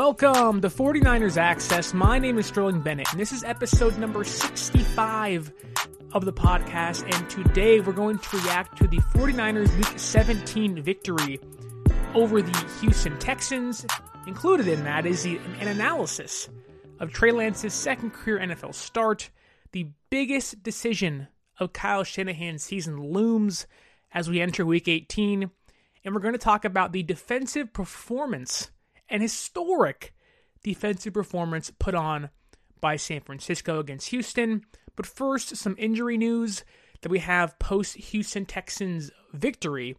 Welcome to 49ers Access. My name is Sterling Bennett, and this is episode number 65 of the podcast. And today we're going to react to the 49ers Week 17 victory over the Houston Texans. Included in that is the, an analysis of Trey Lance's second career NFL start. The biggest decision of Kyle Shanahan's season looms as we enter Week 18. And we're going to talk about the defensive performance and historic defensive performance put on by San Francisco against Houston. But first, some injury news that we have post Houston Texans victory.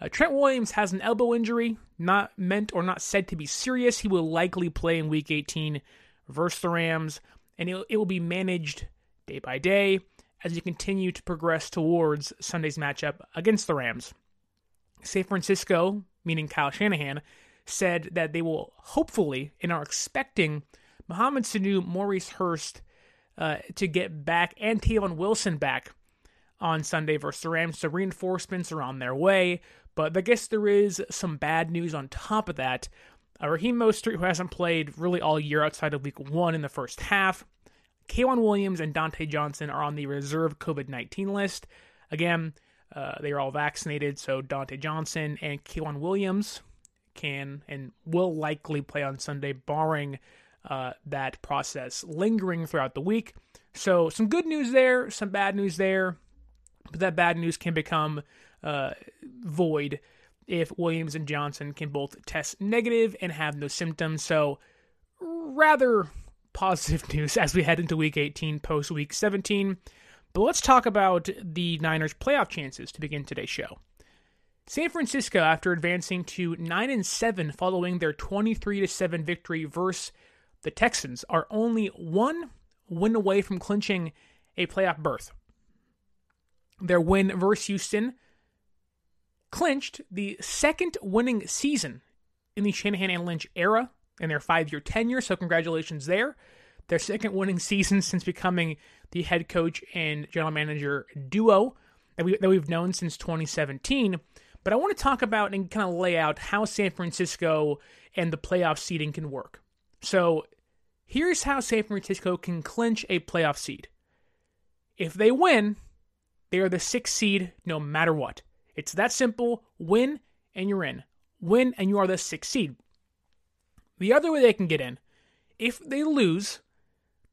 Uh, Trent Williams has an elbow injury, not meant or not said to be serious. He will likely play in Week 18 versus the Rams, and it, it will be managed day by day as you continue to progress towards Sunday's matchup against the Rams. San Francisco, meaning Kyle Shanahan, said that they will hopefully and are expecting Mohamed Sanu, Maurice Hurst uh, to get back and Tavon Wilson back on Sunday versus the Rams. So reinforcements are on their way. But I guess there is some bad news on top of that. Uh, Raheem Mostert, who hasn't played really all year outside of week one in the first half, K'Waun Williams and Dontae Johnson are on the reserve COVID 19 list. Again, uh, they are all vaccinated, so Dontae Johnson and K'Waun Williams can and will likely play on Sunday, barring uh, that process lingering throughout the week. So, some good news there, some bad news there, but that bad news can become uh, void if Williams and Johnson can both test negative and have no symptoms. So, rather positive news as we head into week 18 post week 17. But let's talk about the Niners' playoff chances to begin today's show. San Francisco, after advancing to 9 and 7 following their 23 7 victory versus the Texans, are only one win away from clinching a playoff berth. Their win versus Houston clinched the second winning season in the Shanahan and Lynch era in their five year tenure, so congratulations there. Their second winning season since becoming the head coach and general manager duo that, we, that we've known since 2017. But I want to talk about and kind of lay out how San Francisco and the playoff seeding can work. So here's how San Francisco can clinch a playoff seed. If they win, they are the sixth seed no matter what. It's that simple. Win and you're in. Win and you are the sixth seed. The other way they can get in, if they lose,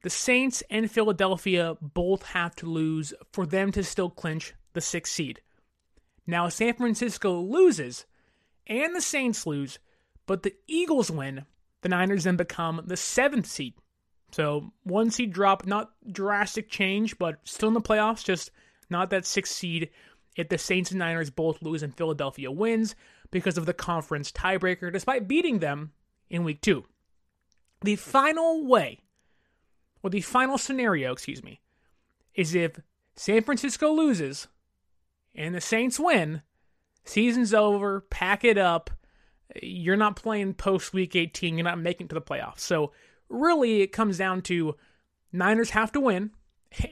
the Saints and Philadelphia both have to lose for them to still clinch the sixth seed. Now, San Francisco loses and the Saints lose, but the Eagles win, the Niners then become the seventh seed. So one seed drop, not drastic change, but still in the playoffs, just not that sixth seed. If the Saints and Niners both lose and Philadelphia wins because of the conference tiebreaker, despite beating them in week two. The final way, or the final scenario, excuse me, is if San Francisco loses and the Saints win, season's over, pack it up. You're not playing post week 18, you're not making it to the playoffs. So, really, it comes down to Niners have to win.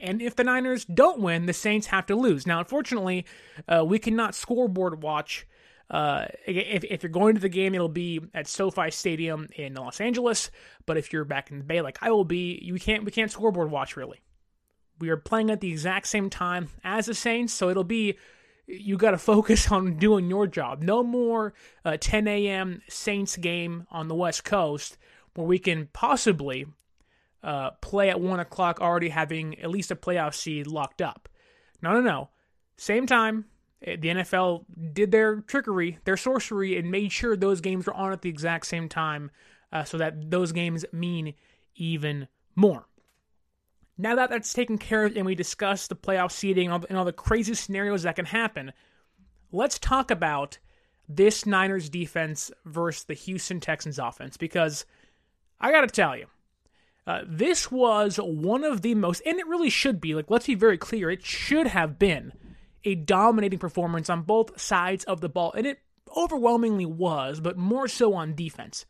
And if the Niners don't win, the Saints have to lose. Now, unfortunately, uh, we cannot scoreboard watch. Uh, if, if you're going to the game, it'll be at SoFi Stadium in Los Angeles. But if you're back in the Bay, like I will be, you can't we can't scoreboard watch really. We are playing at the exact same time as the Saints, so it'll be you got to focus on doing your job. No more uh, 10 a.m. Saints game on the West Coast where we can possibly uh, play at 1 o'clock already having at least a playoff seed locked up. No, no, no. Same time, eh, the NFL did their trickery, their sorcery, and made sure those games were on at the exact same time uh, so that those games mean even more. Now that that's taken care of and we discussed the playoff seeding and all the crazy scenarios that can happen, let's talk about this Niners defense versus the Houston Texans offense because I got to tell you, uh, this was one of the most, and it really should be, like, let's be very clear, it should have been a dominating performance on both sides of the ball, and it overwhelmingly was, but more so on defense.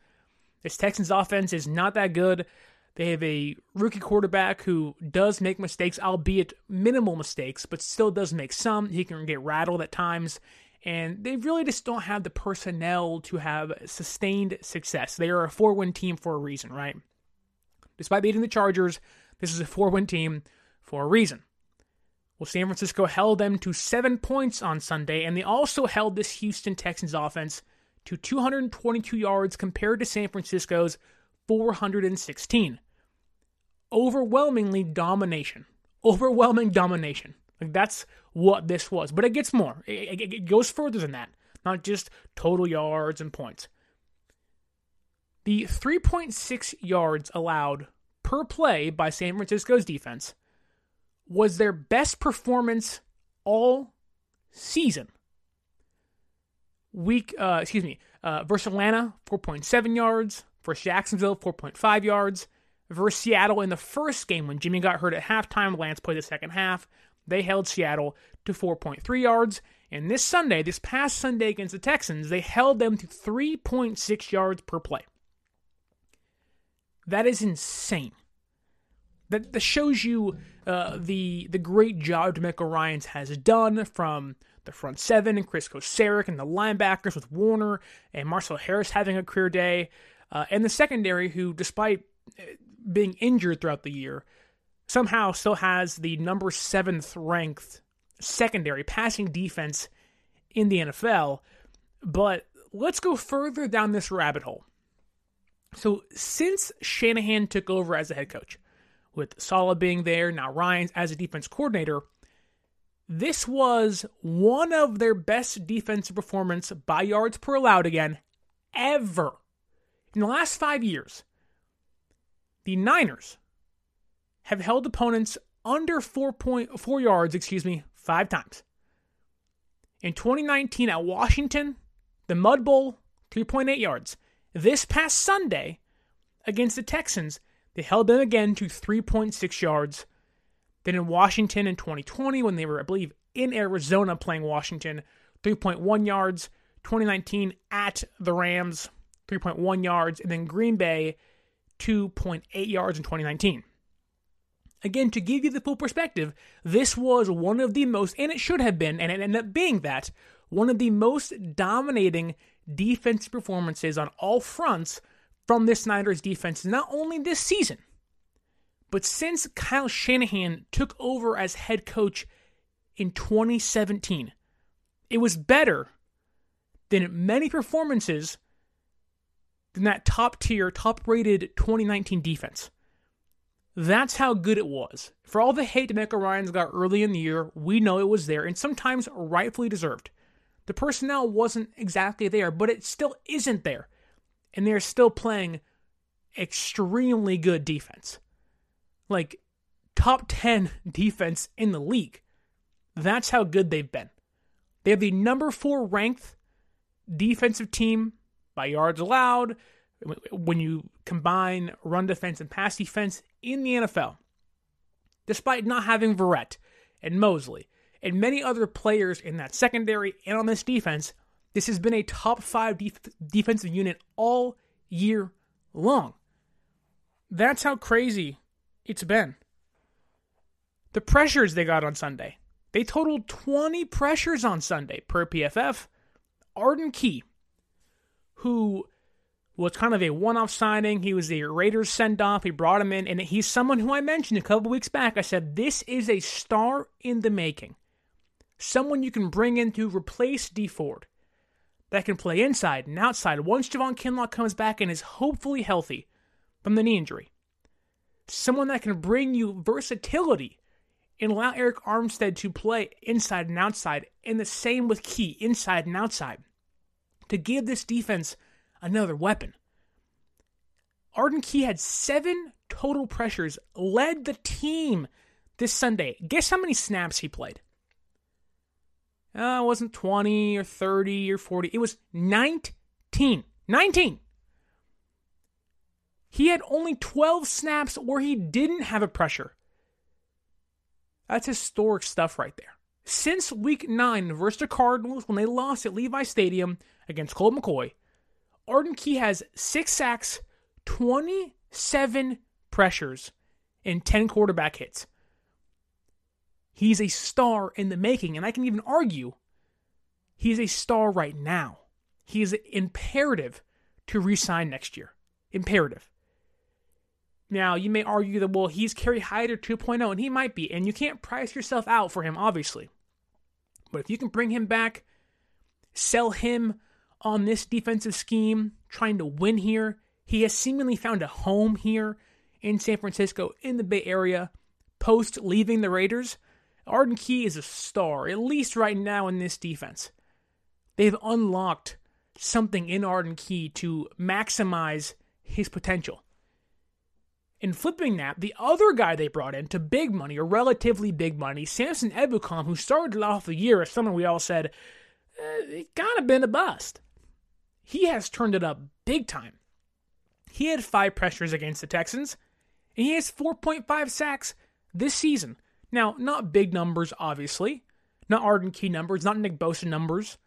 This Texans offense is not that good. They have a rookie quarterback who does make mistakes, albeit minimal mistakes, but still does make some. He can get rattled at times. and they really just don't have the personnel to have sustained success. They are a four win team for a reason, right? Despite beating the Chargers, this is a four win team for a reason. Well, San Francisco held them to seven points on Sunday, and they also held this Houston Texans offense to 222 yards compared to San Francisco's 416. Overwhelmingly domination. Overwhelming domination. Like that's what this was. But it gets more. It, it, it goes further than that. Not just total yards and points. The 3.6 yards allowed per play by San Francisco's defense was their best performance all season. Week, uh, excuse me, uh, versus Atlanta, 4.7 yards. Versus Jacksonville, 4.5 yards. Versus Seattle in the first game when Jimmy got hurt at halftime, Lance played the second half. They held Seattle to 4.3 yards. And this Sunday, this past Sunday against the Texans, they held them to 3.6 yards per play. That is insane. That, that shows you uh, the the great job DeMeco Ryans has done from the front seven and Kris Kocurek and the linebackers with Warner and Marcel Harris having a career day, uh, and the secondary who, despite uh, being injured throughout the year, somehow still has the number seventh ranked secondary passing defense in the NFL. But let's go further down this rabbit hole. So, since Shanahan took over as a head coach, with Saleh being there, now Ryans as a defense coordinator, this was one of their best defensive performance by yards per allowed again ever. In the last five years, the Niners have held opponents under 4.4 yards, excuse me, five times. In 2019 at Washington, the Mud Bowl, 3.8 yards. This past Sunday against the Texans, they held them again to 3.6 yards. Then in Washington in 2020, when they were, I believe, in Arizona playing Washington, 3.1 yards. 2019 at the Rams, 3.1 yards. And then Green Bay, 2.8 yards in 2019. Again, to give you the full perspective, this was one of the most, and it should have been, and it ended up being that, one of the most dominating defensive performances on all fronts from this Niners defense, not only this season, but since Kyle Shanahan took over as head coach in 2017. It was better than many performances than that top tier, top rated 2019 defense. That's how good it was. For all the hate DeMeco Ryans got early in the year, we know it was there and sometimes rightfully deserved. The personnel wasn't exactly there, but it still isn't there and they're still playing extremely good defense. Like top 10 defense in the league. That's how good they've been. They have the number 4 ranked defensive team by yards allowed when you combine run defense and pass defense in the NFL. Despite not having Verrett and Mosley and many other players in that secondary and on this defense, this has been a top five def- defensive unit all year long. That's how crazy it's been. The pressures they got on Sunday. They totaled 20 pressures on Sunday per PFF. Arden Key, who was kind of a one off signing, he was the Raiders send off. He brought him in, and he's someone who I mentioned a couple weeks back. I said, This is a star in the making. Someone you can bring in to replace Dee Ford that can play inside and outside once Javon Kinlaw comes back and is hopefully healthy from the knee injury. Someone that can bring you versatility and allow Arik Armstead to play inside and outside, and the same with Key, inside and outside, to give this defense another weapon. Arden Key had seven total pressures, led the team this Sunday. Guess how many snaps he played? Uh, it wasn't 20 or 30 or 40. It was 19. 19. He had only 12 snaps where he didn't have a pressure. That's historic stuff right there. Since week 9 versus the Cardinals when they lost at Levi Stadium against Colt McCoy, Arden Key has 6 sacks, 27 pressures, and 10 quarterback hits. He's a star in the making, and I can even argue He's a star right now. He is imperative to re sign next year. Imperative. Now, you may argue that, well, he's Kerry Hyder 2.0, and he might be, and you can't price yourself out for him, obviously. But if you can bring him back, sell him on this defensive scheme, trying to win here, he has seemingly found a home here in San Francisco, in the Bay Area, post leaving the Raiders. Arden Key is a star, at least right now in this defense. They've unlocked something in Arden Key to maximize his potential. In flipping that, the other guy they brought in to big money, or relatively big money, Samson Ebukam, who started off the year as someone we all said, eh, kind of been a bust. He has turned it up big time. He had five pressures against the Texans, and he has 4.5 sacks this season. Now, not big numbers, obviously, not Arden Key numbers, not Nick Bosa numbers,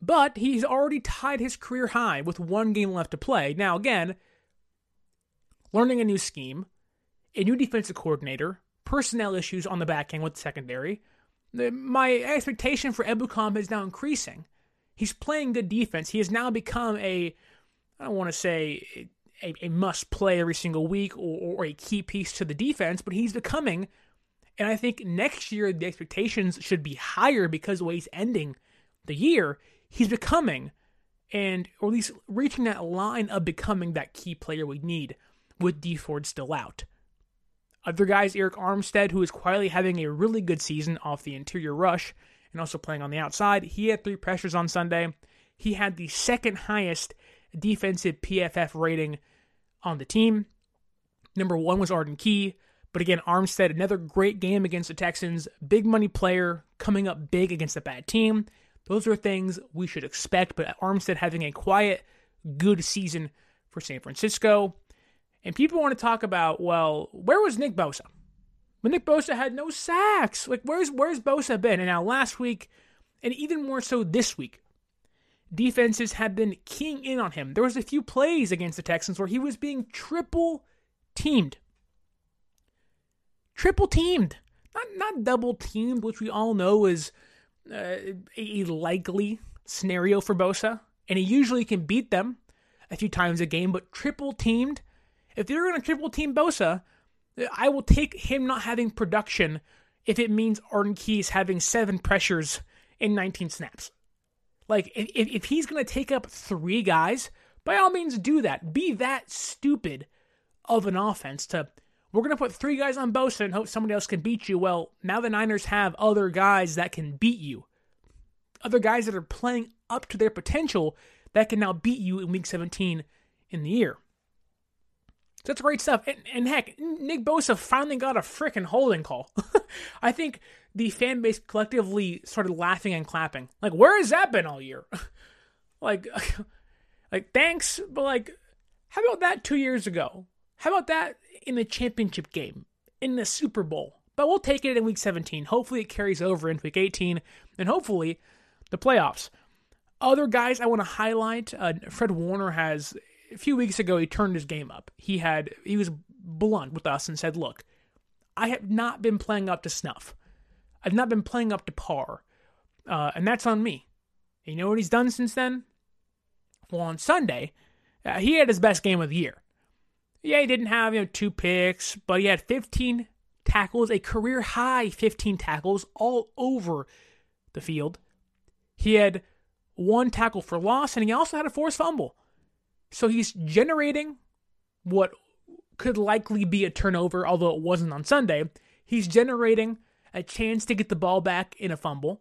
but he's already tied his career high with one game left to play. Now, again, learning a new scheme, a new defensive coordinator, personnel issues on the back end with the secondary. My expectation for Ebukam is now increasing. He's playing good defense. He has now become a, I don't want to say a, a must play every single week or, or a key piece to the defense, but he's becoming, and I think next year the expectations should be higher because the way he's ending the year, he's becoming, and or at least reaching that line of becoming that key player we need with Dee Ford still out. Other guys, Arik Armstead, who is quietly having a really good season off the interior rush and also playing on the outside, he had three pressures on Sunday. He had the second highest defensive PFF rating on the team. Number one was Arden Key, but again, Armstead, another great game against the Texans, big money player coming up big against a bad team. Those are things we should expect, but Armstead having a quiet, good season for San Francisco. And people want to talk about, well, where was Nick Bosa? But Nick Bosa had no sacks. Like, where's where's Bosa been? And now last week, and even more so this week, defenses have been keying in on him. There was a few plays against the Texans where he was being triple teamed. Triple teamed. Not not double teamed, which we all know is uh, a likely scenario for Bosa, and he usually can beat them a few times a game, but triple teamed if they're going to triple team Bosa, I will take him not having production if it means Arden Keys having seven pressures in 19 snaps. Like, if, if he's going to take up three guys, by all means do that. Be that stupid of an offense to, we're going to put three guys on Bosa and hope somebody else can beat you. Well, now the Niners have other guys that can beat you. Other guys that are playing up to their potential that can now beat you in week 17 in the year. That's great stuff. And, and, heck, Nick Bosa finally got a freaking holding call. I think the fan base collectively started laughing and clapping. Like, where has that been all year? like, like thanks, but like, how about that two years ago? How about that in the championship game, in the Super Bowl? But we'll take it in week 17. Hopefully, it carries over into week 18, and hopefully, the playoffs. Other guys I want to highlight uh, Fred Warner has a few weeks ago he turned his game up. He had he was blunt with us and said, "Look, I have not been playing up to snuff. I've not been playing up to par, uh, and that's on me." You know what he's done since then? Well, on Sunday, uh, he had his best game of the year. Yeah, he didn't have you know two picks, but he had 15 tackles, a career high 15 tackles all over the field. He had one tackle for loss, and he also had a forced fumble. So he's generating what could likely be a turnover, although it wasn't on Sunday. He's generating a chance to get the ball back in a fumble.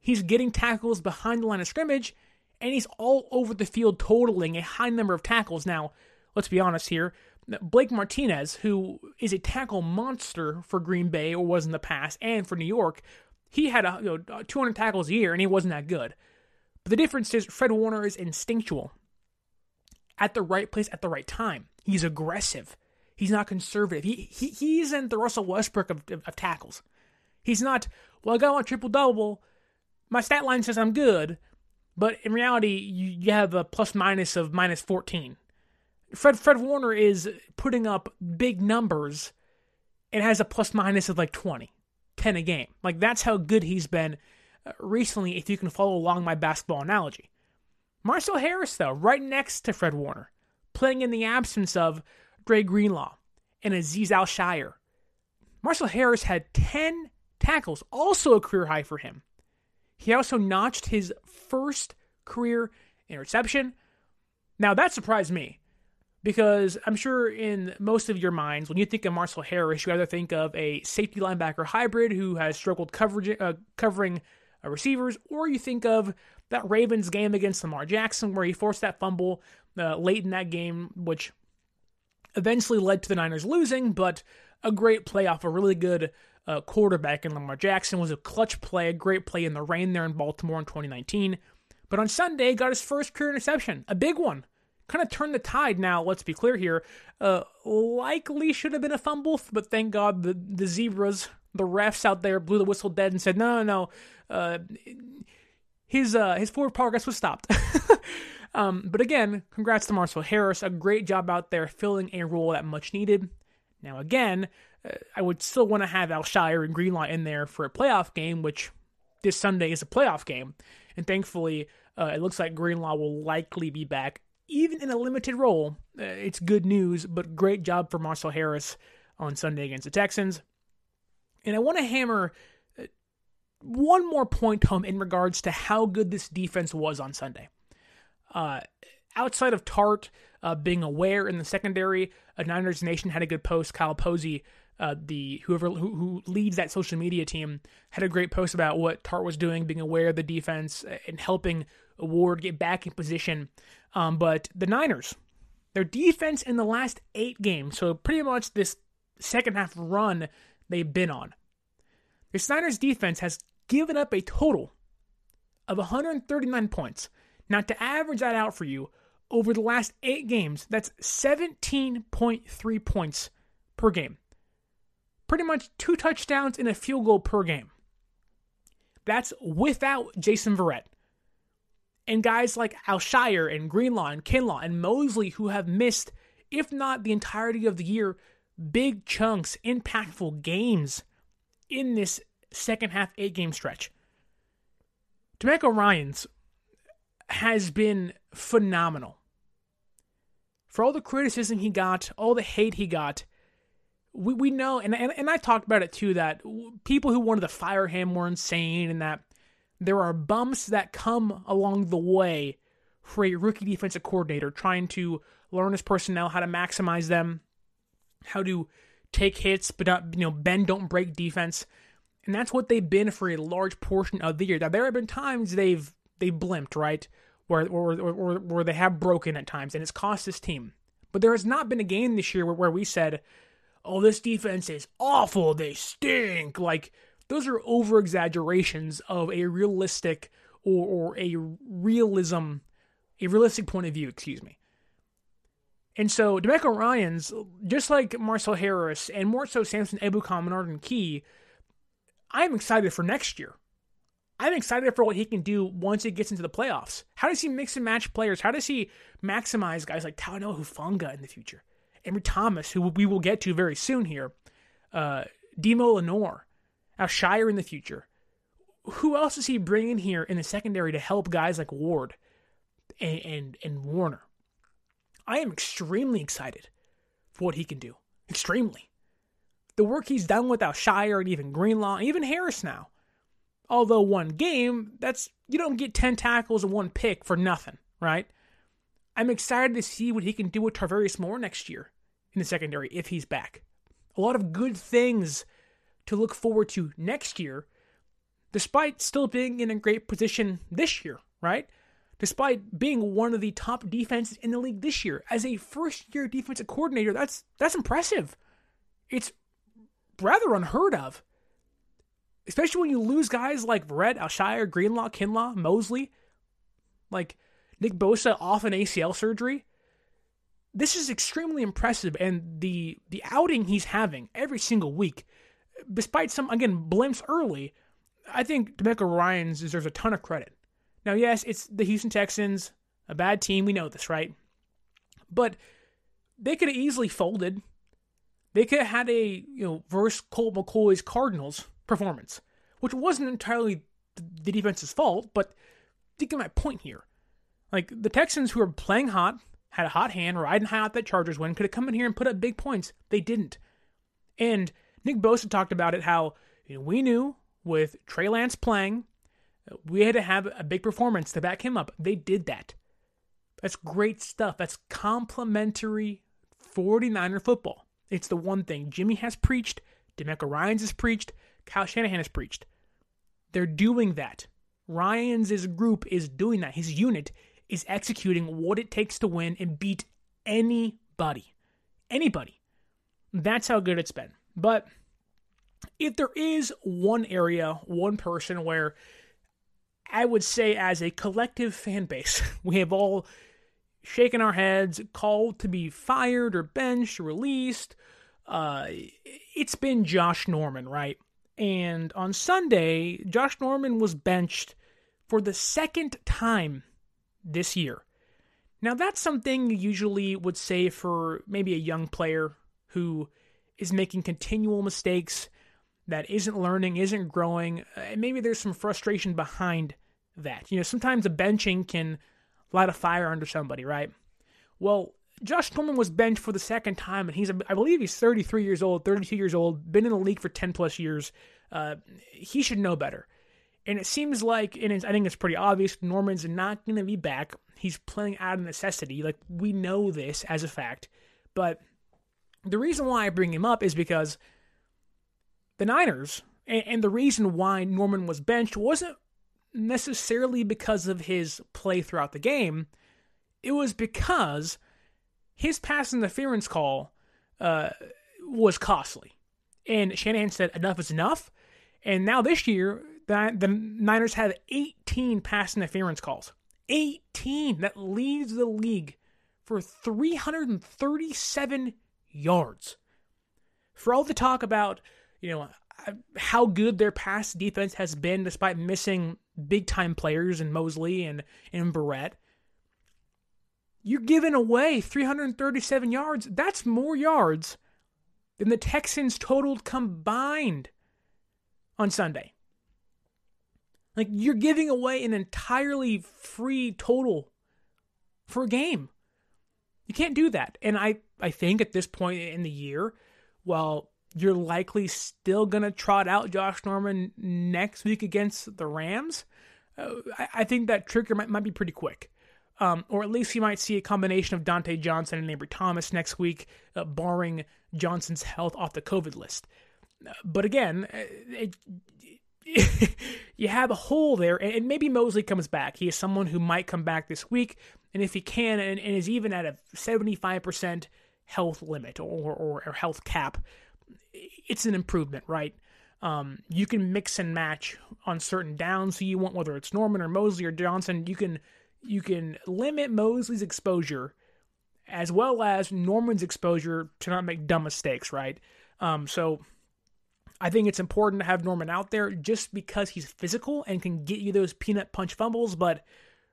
He's getting tackles behind the line of scrimmage, and he's all over the field totaling a high number of tackles. Now, let's be honest here. Blake Martinez, who is a tackle monster for Green Bay or was in the past, and for New York, he had a, you know, 200 tackles a year, and he wasn't that good. But the difference is Fred Warner is instinctual at the right place at the right time. He's aggressive. He's not conservative. He, he, he isn't the Russell Westbrook of, of, of tackles. He's not, well, I got one triple double. My stat line says I'm good, but in reality, you, you have a plus minus of minus 14. Fred Fred Warner is putting up big numbers and has a plus minus of like 20, 10 a game. Like that's how good he's been uh, recently, if you can follow along my basketball analogy. Marcel Harris, though, right next to Fred Warner, playing in the absence of Dre Greenlaw and Azeez Al-Shaair. Marcel Harris had 10 tackles, also a career high for him. He also notched his first career interception. Now, that surprised me because I'm sure in most of your minds, when you think of Marcel Harris, you either think of a safety linebacker hybrid who has struggled coverage, uh, covering receivers, or you think of that Ravens game against Lamar Jackson where he forced that fumble uh, late in that game, which eventually led to the Niners losing, but a great play off a really good uh, quarterback in Lamar Jackson was a clutch play, a great play in the rain there in Baltimore in 2019. But on Sunday, got his first career interception, a big one kind of turned the tide. Now, let's be clear here. Uh, likely should have been a fumble, but thank God the, the zebras, the refs out there blew the whistle dead and said, no, no, no. Uh, his uh, his forward progress was stopped. um, but again, congrats to Marcel Harris. A great job out there filling a role that much needed. Now, again, uh, I would still want to have Al-Shaair and Greenlaw in there for a playoff game, which this Sunday is a playoff game. And thankfully, uh, it looks like Greenlaw will likely be back even in a limited role, uh, it's good news, but great job for Marcel Harris on Sunday against the Texans. And I want to hammer uh, one more point home in regards to how good this defense was on Sunday. Uh, outside of Tartt uh, being aware in the secondary, a Niners Nation had a good post. Kyle Posey, uh, the whoever who, who, leads that social media team, had a great post about what Tartt was doing, being aware of the defense uh, and helping Ward get back in position. Um, but the Niners, their defense in the last eight games, so pretty much this second half run they've been on, the Niners defense has given up a total of 139 points. Now, to average that out for you, over the last eight games, that's 17.3 points per game. Pretty much two touchdowns and a field goal per game. That's without Jason Verrett and guys like Al-Shaair and Greenlaw and Kinlaw and Mosley who have missed, if not the entirety of the year, big chunks, impactful games in this second half eight game stretch. DeMeco Ryans has been phenomenal. For all the criticism he got, all the hate he got, we, we know, and, and, and I talked about it too, that people who wanted to fire him were insane and that there are bumps that come along the way for a rookie defensive coordinator trying to learn his personnel, how to maximize them, how to take hits, but not, you know, bend, don't break defense. And that's what they've been for a large portion of the year. Now, there have been times they've they blimped, right? Where, or, or, where they have broken at times, and it's cost this team. But there has not been a game this year where, where we said, oh, this defense is awful, they stink. Like, those are over exaggerations of a realistic or, or a realism, a realistic point of view, excuse me. And so DeMeco Ryans, just like Marcel Harris and more so Samson Ebukam and Arden Key, I'm excited for next year. I'm excited for what he can do once he gets into the playoffs. How does he mix and match players? How does he maximize guys like Talanoa Hufanga in the future? Ambry Thomas, who we will get to very soon here. Uh, Demo Lenoir. Al-Shaair in the future. Who else is he bringing here in the secondary to help guys like Ward and, and, and Warner? I am extremely excited for what he can do. Extremely. The work he's done without Al-Shaair and even Greenlaw, even Harris now. Although one game, that's you don't get 10 tackles and one pick for nothing, right? I'm excited to see what he can do with Tarvarius Moore next year in the secondary if he's back. A lot of good things to look forward to next year, despite still being in a great position this year, right? Despite being one of the top defenses in the league this year. As a first year defensive coordinator, that's that's impressive. It's rather unheard of. Especially when you lose guys like Red, Al-Shaair, Greenlaw, Kinlaw, Mosley, like Nick Bosa off an ACL surgery. This is extremely impressive, and the the outing he's having every single week despite some again blimps early, I think DeMeco Ryans deserves a ton of credit. Now, yes, it's the Houston Texans, a bad team. We know this, right? But they could have easily folded. They could have had a you know versus Colt McCoy's Cardinals performance, which wasn't entirely the defense's fault, but think of my point here. Like the Texans, who are playing hot, had a hot hand, riding high out that Chargers win, could have come in here and put up big points. They didn't. And Nick Bosa talked about it how you know, we knew with Trey Lance playing, we had to have a big performance to back him up. They did that. That's great stuff. That's complimentary 49er football. It's the one thing Jimmy has preached, DeMeco Ryans has preached, Kyle Shanahan has preached. They're doing that. Ryans' group is doing that. His unit is executing what it takes to win and beat anybody. Anybody. That's how good it's been. But if there is one area, one person where I would say, as a collective fan base, we have all shaken our heads, called to be fired or benched or released. Uh, it's been Josh Norman, right? And on Sunday, Josh Norman was benched for the second time this year. Now, that's something you usually would say for maybe a young player who is making continual mistakes, that isn't learning, isn't growing, and maybe there's some frustration behind that. You know, sometimes a benching can light a fire under somebody, right? Well, Josh Norman was benched for the second time, and he's, I believe he's 33 years old, 32 years old, been in the league for 10 plus years. Uh, he should know better. And it seems like, and I think it's pretty obvious, Norman's not going to be back. He's playing out of necessity. Like, we know this as a fact. But the reason why I bring him up is because the Niners, and, and the reason why Norman was benched wasn't necessarily because of his play throughout the game. It was because his pass interference call uh, was costly. And Shanahan said, enough is enough. And now this year, the, the Niners have 18 pass interference calls. 18. That leads the league for 337 yards. For all the talk about, you know, how good their pass defense has been despite missing big time players in Mosley and, and Verrett, you're giving away 337 yards. That's more yards than the Texans totaled combined on Sunday. Like you're giving away an entirely free total for a game. You can't do that. And I, I think at this point in the year, well, you're likely still going to trot out Josh Norman next week against the Rams. Uh, I, I, think that trigger might, might be pretty quick. Um, or at least you might see a combination of Dontae Johnson and Ambry Thomas next week, uh, barring Johnson's health off the COVID list. Uh, but again, uh, it, you have a hole there, and maybe Mosley comes back. He is someone who might come back this week, and if he can, and, and is even at a 75% health limit or, or, or health cap, it's an improvement, right? Um, you can mix and match on certain downs who you want, whether it's Norman or Mosley or Johnson. You can you can limit Mosley's exposure as well as Norman's exposure to not make dumb mistakes, right? Um, so I think it's important to have Norman out there just because he's physical and can get you those peanut punch fumbles. But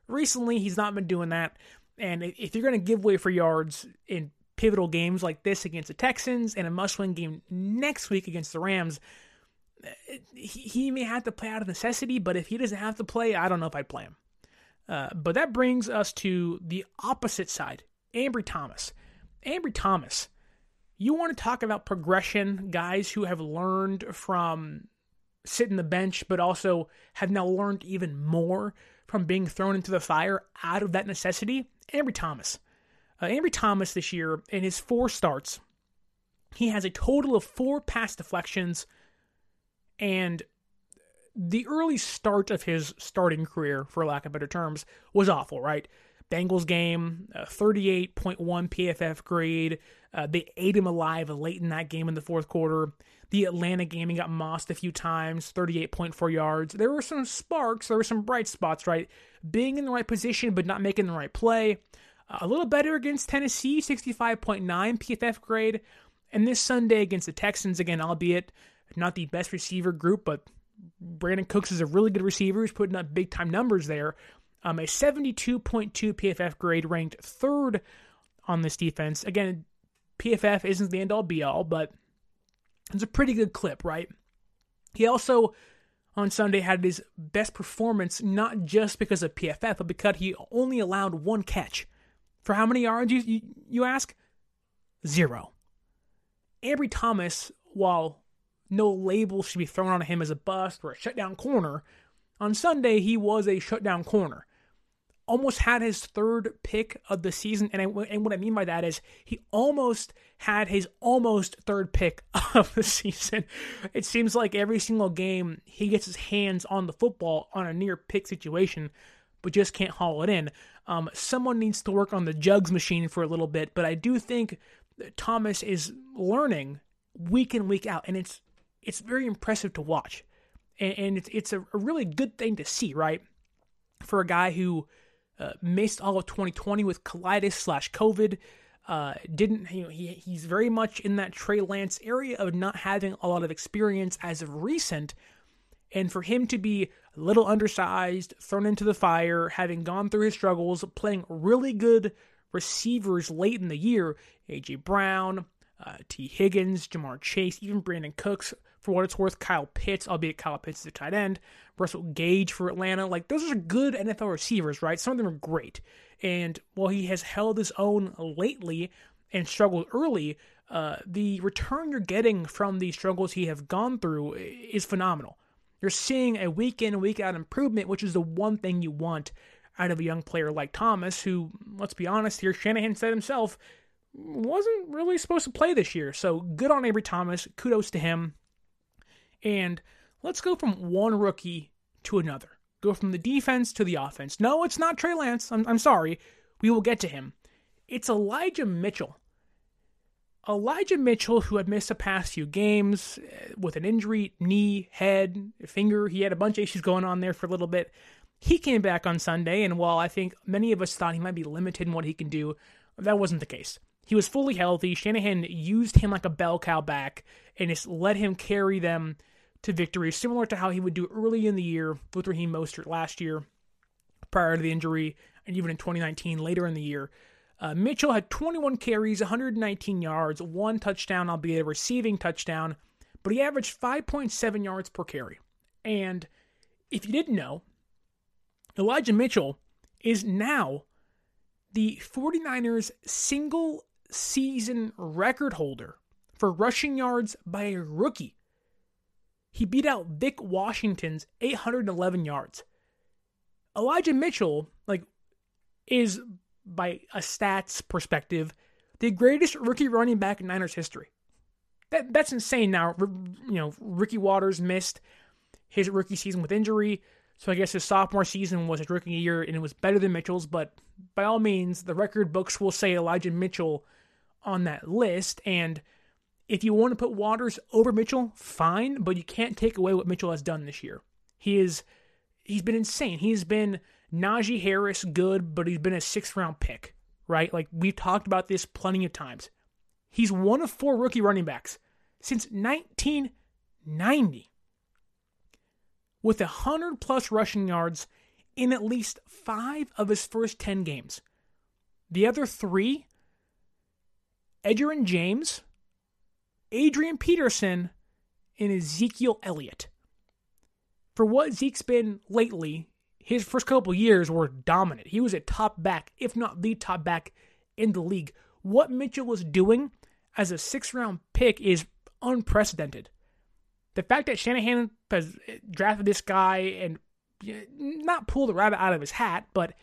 recently, he's not been doing that. And if you're going to give way for yards in pivotal games like this against the Texans and a must win game next week against the Rams, he, may have to play out of necessity. But if he doesn't have to play, I don't know if I'd play him. Uh, but that brings us to the opposite side Ambry Thomas. Ambry Thomas you want to talk about progression, guys who have learned from sitting the bench, but also have now learned even more from being thrown into the fire out of that necessity? Ambry Thomas. Uh, Ambry Thomas this year, in his four starts, he has a total of four pass deflections, and the early start of his starting career, for lack of better terms, was awful, right? Bengals game, 38.1 PFF grade. Uh, they ate him alive late in that game in the fourth quarter. The Atlanta game, he got mossed a few times, 38.4 yards. There were some sparks, there were some bright spots, right? Being in the right position, but not making the right play. A little better against Tennessee, 65.9 PFF grade. And this Sunday against the Texans, again, albeit not the best receiver group, but Brandin Cooks is a really good receiver who's putting up big time numbers there. Um, a 72.2 PFF grade ranked third on this defense. Again, PFF isn't the end all be all, but it's a pretty good clip, right? He also on Sunday had his best performance, not just because of PFF, but because he only allowed one catch. For how many yards, you, you, you ask? Zero. Ambry Thomas, while no label should be thrown on him as a bust or a shutdown corner, on Sunday he was a shutdown corner almost had his third pick of the season. And, I, and what I mean by that is he almost had his almost third pick of the season. It seems like every single game he gets his hands on the football on a near pick situation, but just can't haul it in. Um, someone needs to work on the jugs machine for a little bit, but I do think Thomas is learning week in week out, and it's it's very impressive to watch, and, and it's it's a, a really good thing to see, right? For a guy who uh, missed all of 2020 with colitis slash COVID. Uh, didn't you know, he he's very much in that Trey Lance area of not having a lot of experience as of recent, and for him to be little undersized, thrown into the fire, having gone through his struggles, playing really good receivers late in the year, AJ Brown, uh, Tee Higgins, Ja'Marr Chase, even Brandin Cooks, for what it's worth, Kyle Pitts, albeit Kyle Pitts is a tight end, Russell Gage for Atlanta. Like, those are good NFL receivers, right? Some of them are great. And while he has held his own lately and struggled early, uh, the return you're getting from the struggles he has gone through is phenomenal. You're seeing a week in, week out improvement, which is the one thing you want out of a young player like Thomas, who, let's be honest here, Shanahan said himself, wasn't really supposed to play this year. So good on Ambry Thomas. Kudos to him. And let's go from one rookie to another. Go from the defense to the offense. No, it's not Trey Lance. I'm, I'm sorry. We will get to him. It's Elijah Mitchell. Elijah Mitchell, who had missed the past few games uh, with an injury, knee, head, finger, he had a bunch of issues going on there for a little bit. He came back on Sunday, and while I think many of us thought he might be limited in what he can do, that wasn't the case. He was fully healthy. Shanahan used him like a bell cow back and just let him carry them to victory, similar to how he would do early in the year with Raheem Mostert last year prior to the injury, and even in 2019 later in the year. Uh, Mitchell had 21 carries, 119 yards, one touchdown, albeit a receiving touchdown, but he averaged 5.7 yards per carry. And if you didn't know, Elijah Mitchell is now the 49ers single season record holder for rushing yards by a rookie he beat out Vic Washington's 811 yards. Elijah Mitchell, like, is by a stats perspective, the greatest rookie running back in Niners history. That that's insane. Now, you know, Ricky Watters missed his rookie season with injury, so I guess his sophomore season was his rookie year, and it was better than Mitchell's. But by all means, the record books will say Elijah Mitchell on that list, and if you want to put Watters over Mitchell, fine, but you can't take away what Mitchell has done this year. He is he's been insane. He's been Najee Harris good, but he's been a sixth round pick, right? Like we've talked about this plenty of times. He's one of four rookie running backs since 1990 with 100 plus rushing yards in at least five of his first 10 games. The other three, Edgerrin James, Adrian Peterson, and Ezekiel Elliott. For what Zeke's been lately, his first couple years were dominant. He was a top back, if not the top back in the league. What Mitchell was doing as a six round pick is unprecedented. The fact that Shanahan has drafted this guy and not pulled the rabbit out of his hat, but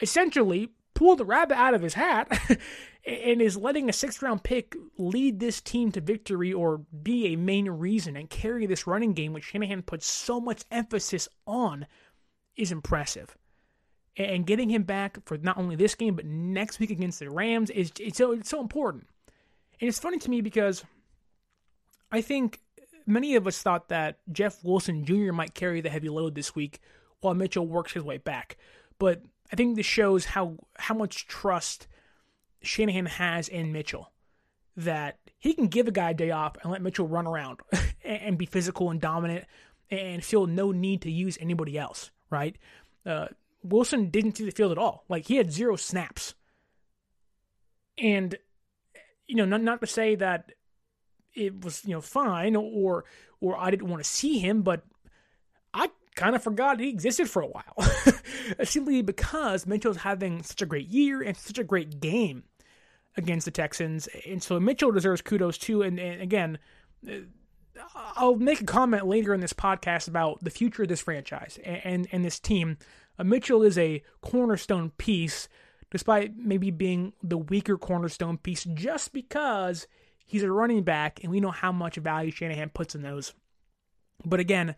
essentially pulled the rabbit out of his hat and is letting a sixth round pick lead this team to victory or be a main reason and carry this running game, which Shanahan puts so much emphasis on, is impressive. And getting him back for not only this game but next week against the Rams is it's so it's so important. And it's funny to me because I think many of us thought that Jeff Wilson Jr. might carry the heavy load this week while Mitchell works his way back. But I think this shows how how much trust Shanahan has in Mitchell that he can give a guy a day off and let Mitchell run around and be physical and dominant and feel no need to use anybody else, right? Uh, Wilson didn't see the field at all. Like he had zero snaps. And you know, not not to say that it was, you know, fine or or I didn't want to see him, but I kind of forgot he existed for a while. Simply because Mitchell's having such a great year and such a great game against the Texans. And so Mitchell deserves kudos too. And, and again, I'll make a comment later in this podcast about the future of this franchise and, and, and this team. Uh, Mitchell is a cornerstone piece, despite maybe being the weaker cornerstone piece, just because he's a running back and we know how much value Shanahan puts in those. But again,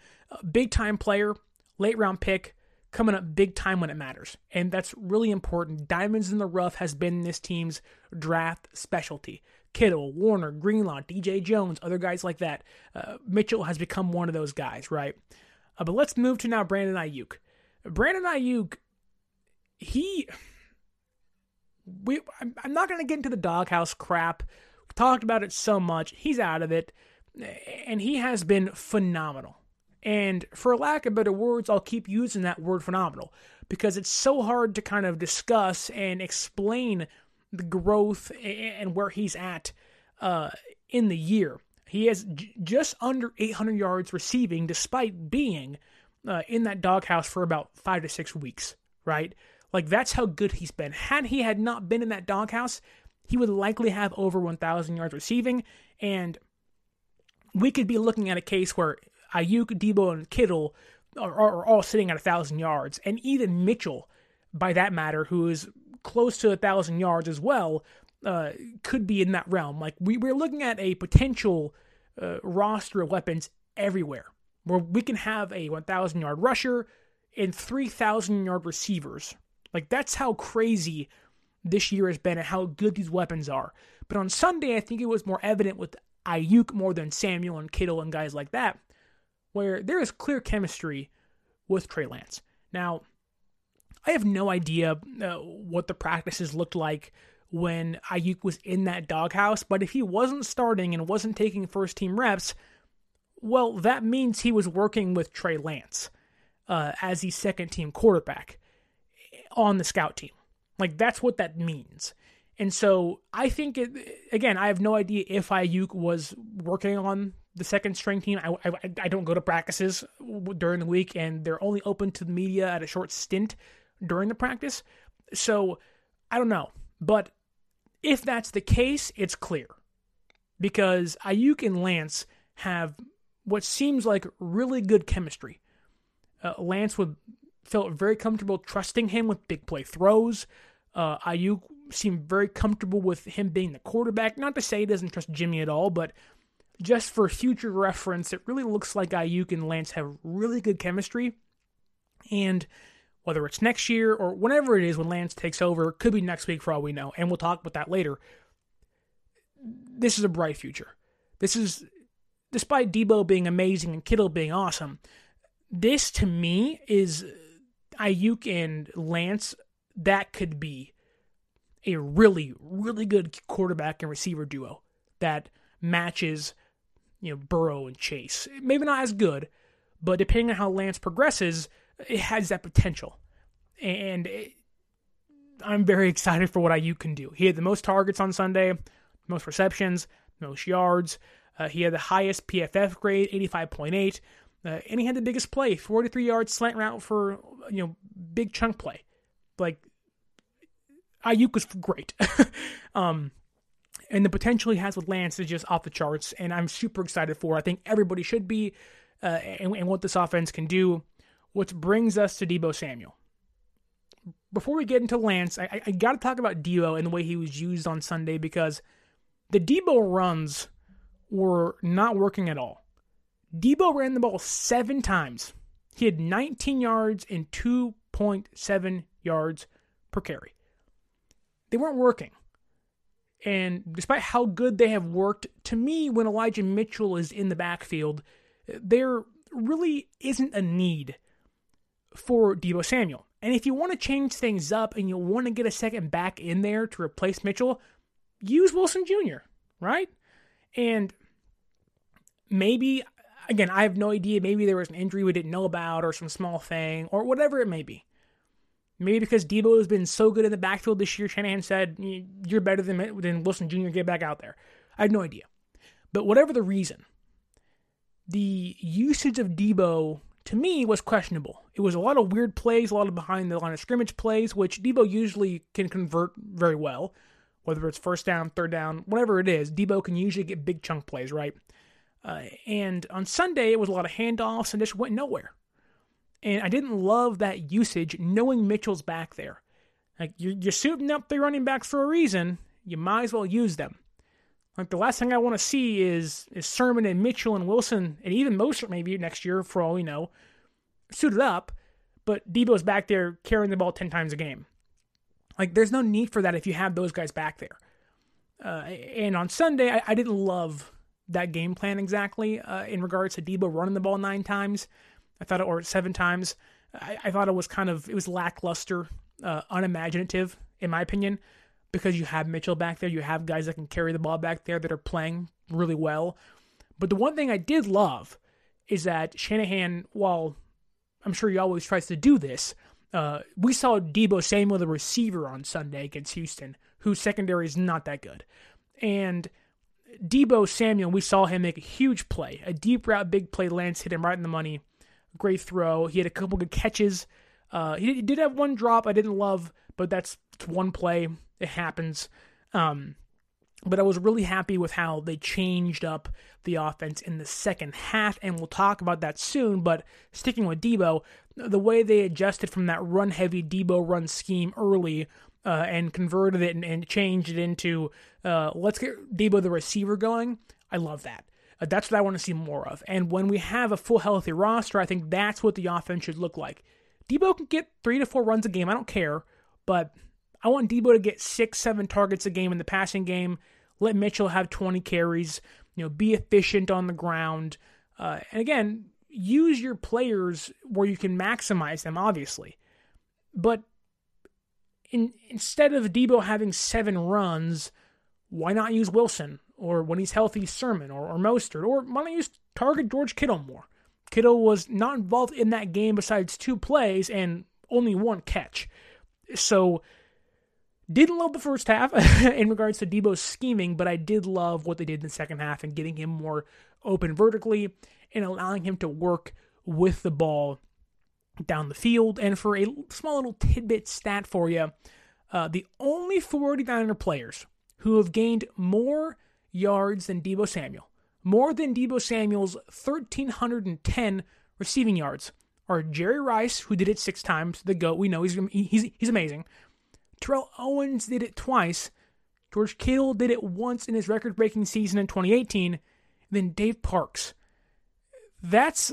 big time player, late round pick, coming up big time when it matters. And that's really important. Diamonds in the rough has been this team's draft specialty. Kittle, Warner, Greenlaw, DJ Jones, other guys like that. Uh, Mitchell has become one of those guys, right? Uh, but let's move to now Brandon Aiyuk. Brandon Aiyuk, he. We, I'm, I'm not going to get into the doghouse crap. We talked about it so much. He's out of it. And he has been phenomenal. And for lack of better words, I'll keep using that word phenomenal because it's so hard to kind of discuss and explain the growth and where he's at uh, in the year. He has j- just under 800 yards receiving despite being uh, in that doghouse for about five to six weeks, right? Like that's how good he's been. Had he had not been in that doghouse, he would likely have over 1,000 yards receiving, and we could be looking at a case where Aiyuk, Deebo, and Kittle are, are all sitting at a thousand yards, and even Mitchell, by that matter, who is close to a thousand yards as well, uh, could be in that realm. Like we, we're looking at a potential uh, roster of weapons everywhere, where we can have a 1,000 yard rusher and 3,000 yard receivers. Like that's how crazy this year has been and how good these weapons are. But on Sunday, I think it was more evident with Aiyuk more than Samuel and Kittle and guys like that where there is clear chemistry with Trey Lance. Now, I have no idea uh, what the practices looked like when Aiyuk was in that doghouse, but if he wasn't starting and wasn't taking first team reps, well, that means he was working with Trey Lance uh, as the second team quarterback on the scout team. Like, that's what that means. And so I think, it, again, I have no idea if Aiyuk was working on the second string team. I, I, I don't go to practices during the week, and they're only open to the media at a short stint during the practice. So I don't know. But if that's the case, it's clear. Because Aiyuk and Lance have what seems like really good chemistry. Uh, Lance would felt very comfortable trusting him with big play throws. Uh, Aiyuk seemed very comfortable with him being the quarterback. Not to say he doesn't trust Jimmy at all, but just for future reference, it really looks like Aiyuk and Lance have really good chemistry. And whether it's next year or whenever it is when Lance takes over, could be next week for all we know. And we'll talk about that later. This is a bright future. This is, despite Deebo being amazing and Kittle being awesome, this to me is Aiyuk and Lance. That could be a really, really good quarterback and receiver duo that matches you know, Burrow and Chase. Maybe not as good, but depending on how Lance progresses, it has that potential. And it, I'm very excited for what Aiyuk can do. He had the most targets on Sunday, most receptions, most yards. Uh, he had the highest PFF grade, 85.8. Uh, and he had the biggest play, 43 yards slant route for, you know, big chunk play. Like, Aiyuk was great. um, and the potential he has with Lance is just off the charts, and I'm super excited for. I think everybody should be, uh, and, and what this offense can do. Which brings us to Deebo Samuel. Before we get into Lance, I, I got to talk about Deebo and the way he was used on Sunday because the Deebo runs were not working at all. Deebo ran the ball seven times. He had 19 yards and 2.7 yards per carry. They weren't working. And despite how good they have worked, to me, when Elijah Mitchell is in the backfield, there really isn't a need for Deebo Samuel. And if you want to change things up and you want to get a second back in there to replace Mitchell, use Wilson Jr., right? And maybe, again, I have no idea. Maybe there was an injury we didn't know about or some small thing or whatever it may be. Maybe because Deebo has been so good in the backfield this year, Shanahan said, You're better than, than Wilson Jr., get back out there. I have no idea. But whatever the reason, the usage of Deebo to me was questionable. It was a lot of weird plays, a lot of behind the line of scrimmage plays, which Deebo usually can convert very well. Whether it's first down, third down, whatever it is, Deebo can usually get big chunk plays, right? Uh, and on Sunday, it was a lot of handoffs and just went nowhere. And I didn't love that usage, knowing Mitchell's back there. Like you're, you're suiting up the running backs for a reason. You might as well use them. Like the last thing I want to see is is Sermon and Mitchell and Wilson and even Mostert maybe next year for all we know, suited up, but Deebo's back there carrying the ball ten times a game. Like there's no need for that if you have those guys back there. Uh, and on Sunday, I, I, didn't love that game plan exactly uh, in regards to Deebo running the ball nine times. I thought it or seven times. I, I thought it was kind of it was lackluster, uh, unimaginative in my opinion because you have Mitchell back there. You have guys that can carry the ball back there that are playing really well. But the one thing I did love is that Shanahan, while I'm sure he always tries to do this, uh, we saw Deebo Samuel, the receiver, on Sunday against Houston, whose secondary is not that good. And Deebo Samuel, we saw him make a huge play, a deep route, big play. Lance hit him right in the money. Great throw. He had a couple good catches. Uh, he did have one drop I didn't love, but that's one play. It happens. Um, but I was really happy with how they changed up the offense in the second half, and we'll talk about that soon. But sticking with Deebo, the way they adjusted from that run heavy Deebo run scheme early uh, and converted it and, and, changed it into uh, let's get Deebo the receiver going, I love that. Uh, that's what I want to see more of. And when we have a full healthy roster, I think that's what the offense should look like. Deebo can get three to four runs a game. I don't care, but I want Deebo to get six, seven targets a game in the passing game. Let Mitchell have 20 carries. You know, be efficient on the ground. Uh, and again, use your players where you can maximize them, obviously. But in, instead of Deebo having seven runs, why not use Wilson? Or when he's healthy, Sermon or, or Mostert? Or why not use target George Kittle more? Kittle was not involved in that game besides two plays and only one catch. So didn't love the first half in regards to Deebo's scheming, but I did love what they did in the second half and getting him more open vertically and allowing him to work with the ball down the field. And for a small little tidbit stat for you, uh, the only 49er players who have gained more yards than Deebo Samuel, more than Deebo Samuel's 1,310 receiving yards, are Jerry Rice, who did it six times, the GOAT. We know he's, he's, he's amazing. Terrell Owens did it twice. George Kittle did it once in his record breaking season in 2018. Then Dave Parks. That's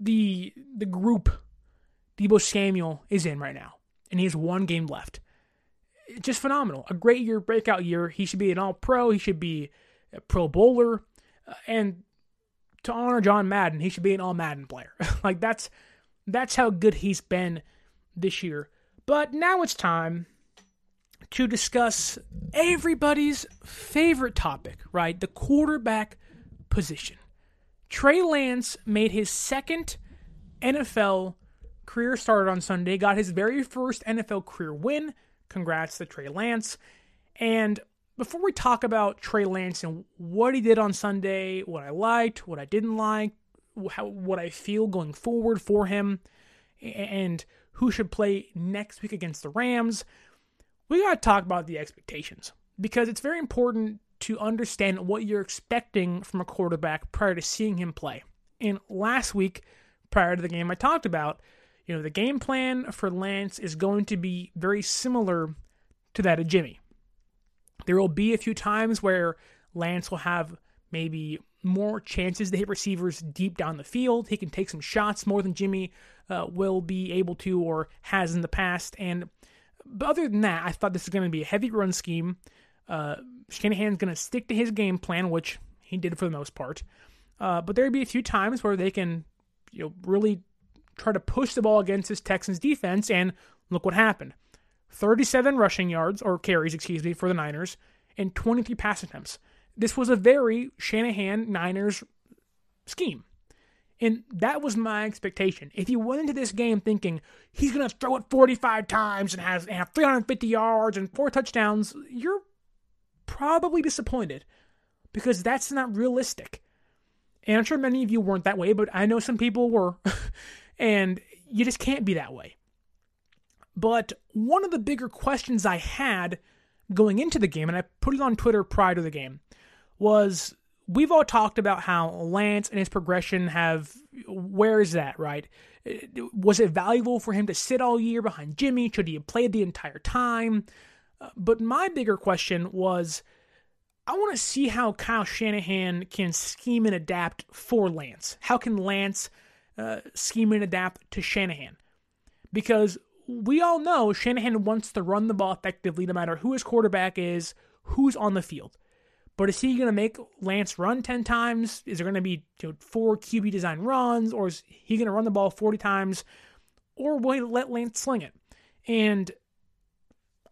the the group Deebo Samuel is in right now. And he has one game left. Just phenomenal. A great year, breakout year. He should be an all pro. He should be a pro bowler. Uh, and to honor John Madden, he should be an all Madden player. like that's that's how good he's been this year. But now it's time to discuss everybody's favorite topic, right? The quarterback position. Trey Lance made his second NFL career start on Sunday, got his very first NFL career win. Congrats to Trey Lance. And before we talk about Trey Lance and what he did on Sunday, what I liked, what I didn't like, how, what I feel going forward for him, and who should play next week against the Rams, we got to talk about the expectations because it's very important to understand what you're expecting from a quarterback prior to seeing him play. And last week, prior to the game I talked about, you know, the game plan for Lance is going to be very similar to that of Jimmy. There will be a few times where Lance will have maybe more chances to hit receivers deep down the field. He can take some shots more than Jimmy uh, will be able to or has in the past. And but other than that, I thought this was going to be a heavy run scheme. Uh, Shanahan's going to stick to his game plan, which he did for the most part. Uh, but there'd be a few times where they can, you know, really try to push the ball against this Texans defense, and look what happened: 37 rushing yards or carries, excuse me, for the Niners, and 23 pass attempts. This was a very Shanahan Niners scheme. And that was my expectation. If you went into this game thinking he's going to throw it 45 times and has and have 350 yards and four touchdowns, you're probably disappointed because that's not realistic. And I'm sure many of you weren't that way, but I know some people were. and you just can't be that way. But one of the bigger questions I had going into the game, and I put it on Twitter prior to the game, was we've all talked about how Lance and his progression have. Where is that, right? Was it valuable for him to sit all year behind Jimmy? Should he have played the entire time? Uh, but my bigger question was I want to see how Kyle Shanahan can scheme and adapt for Lance. How can Lance uh, scheme and adapt to Shanahan? Because we all know Shanahan wants to run the ball effectively no matter who his quarterback is, who's on the field. But is he going to make Lance run 10 times? Is there going to be you know, four QB design runs? Or is he going to run the ball 40 times? Or will he let Lance sling it? And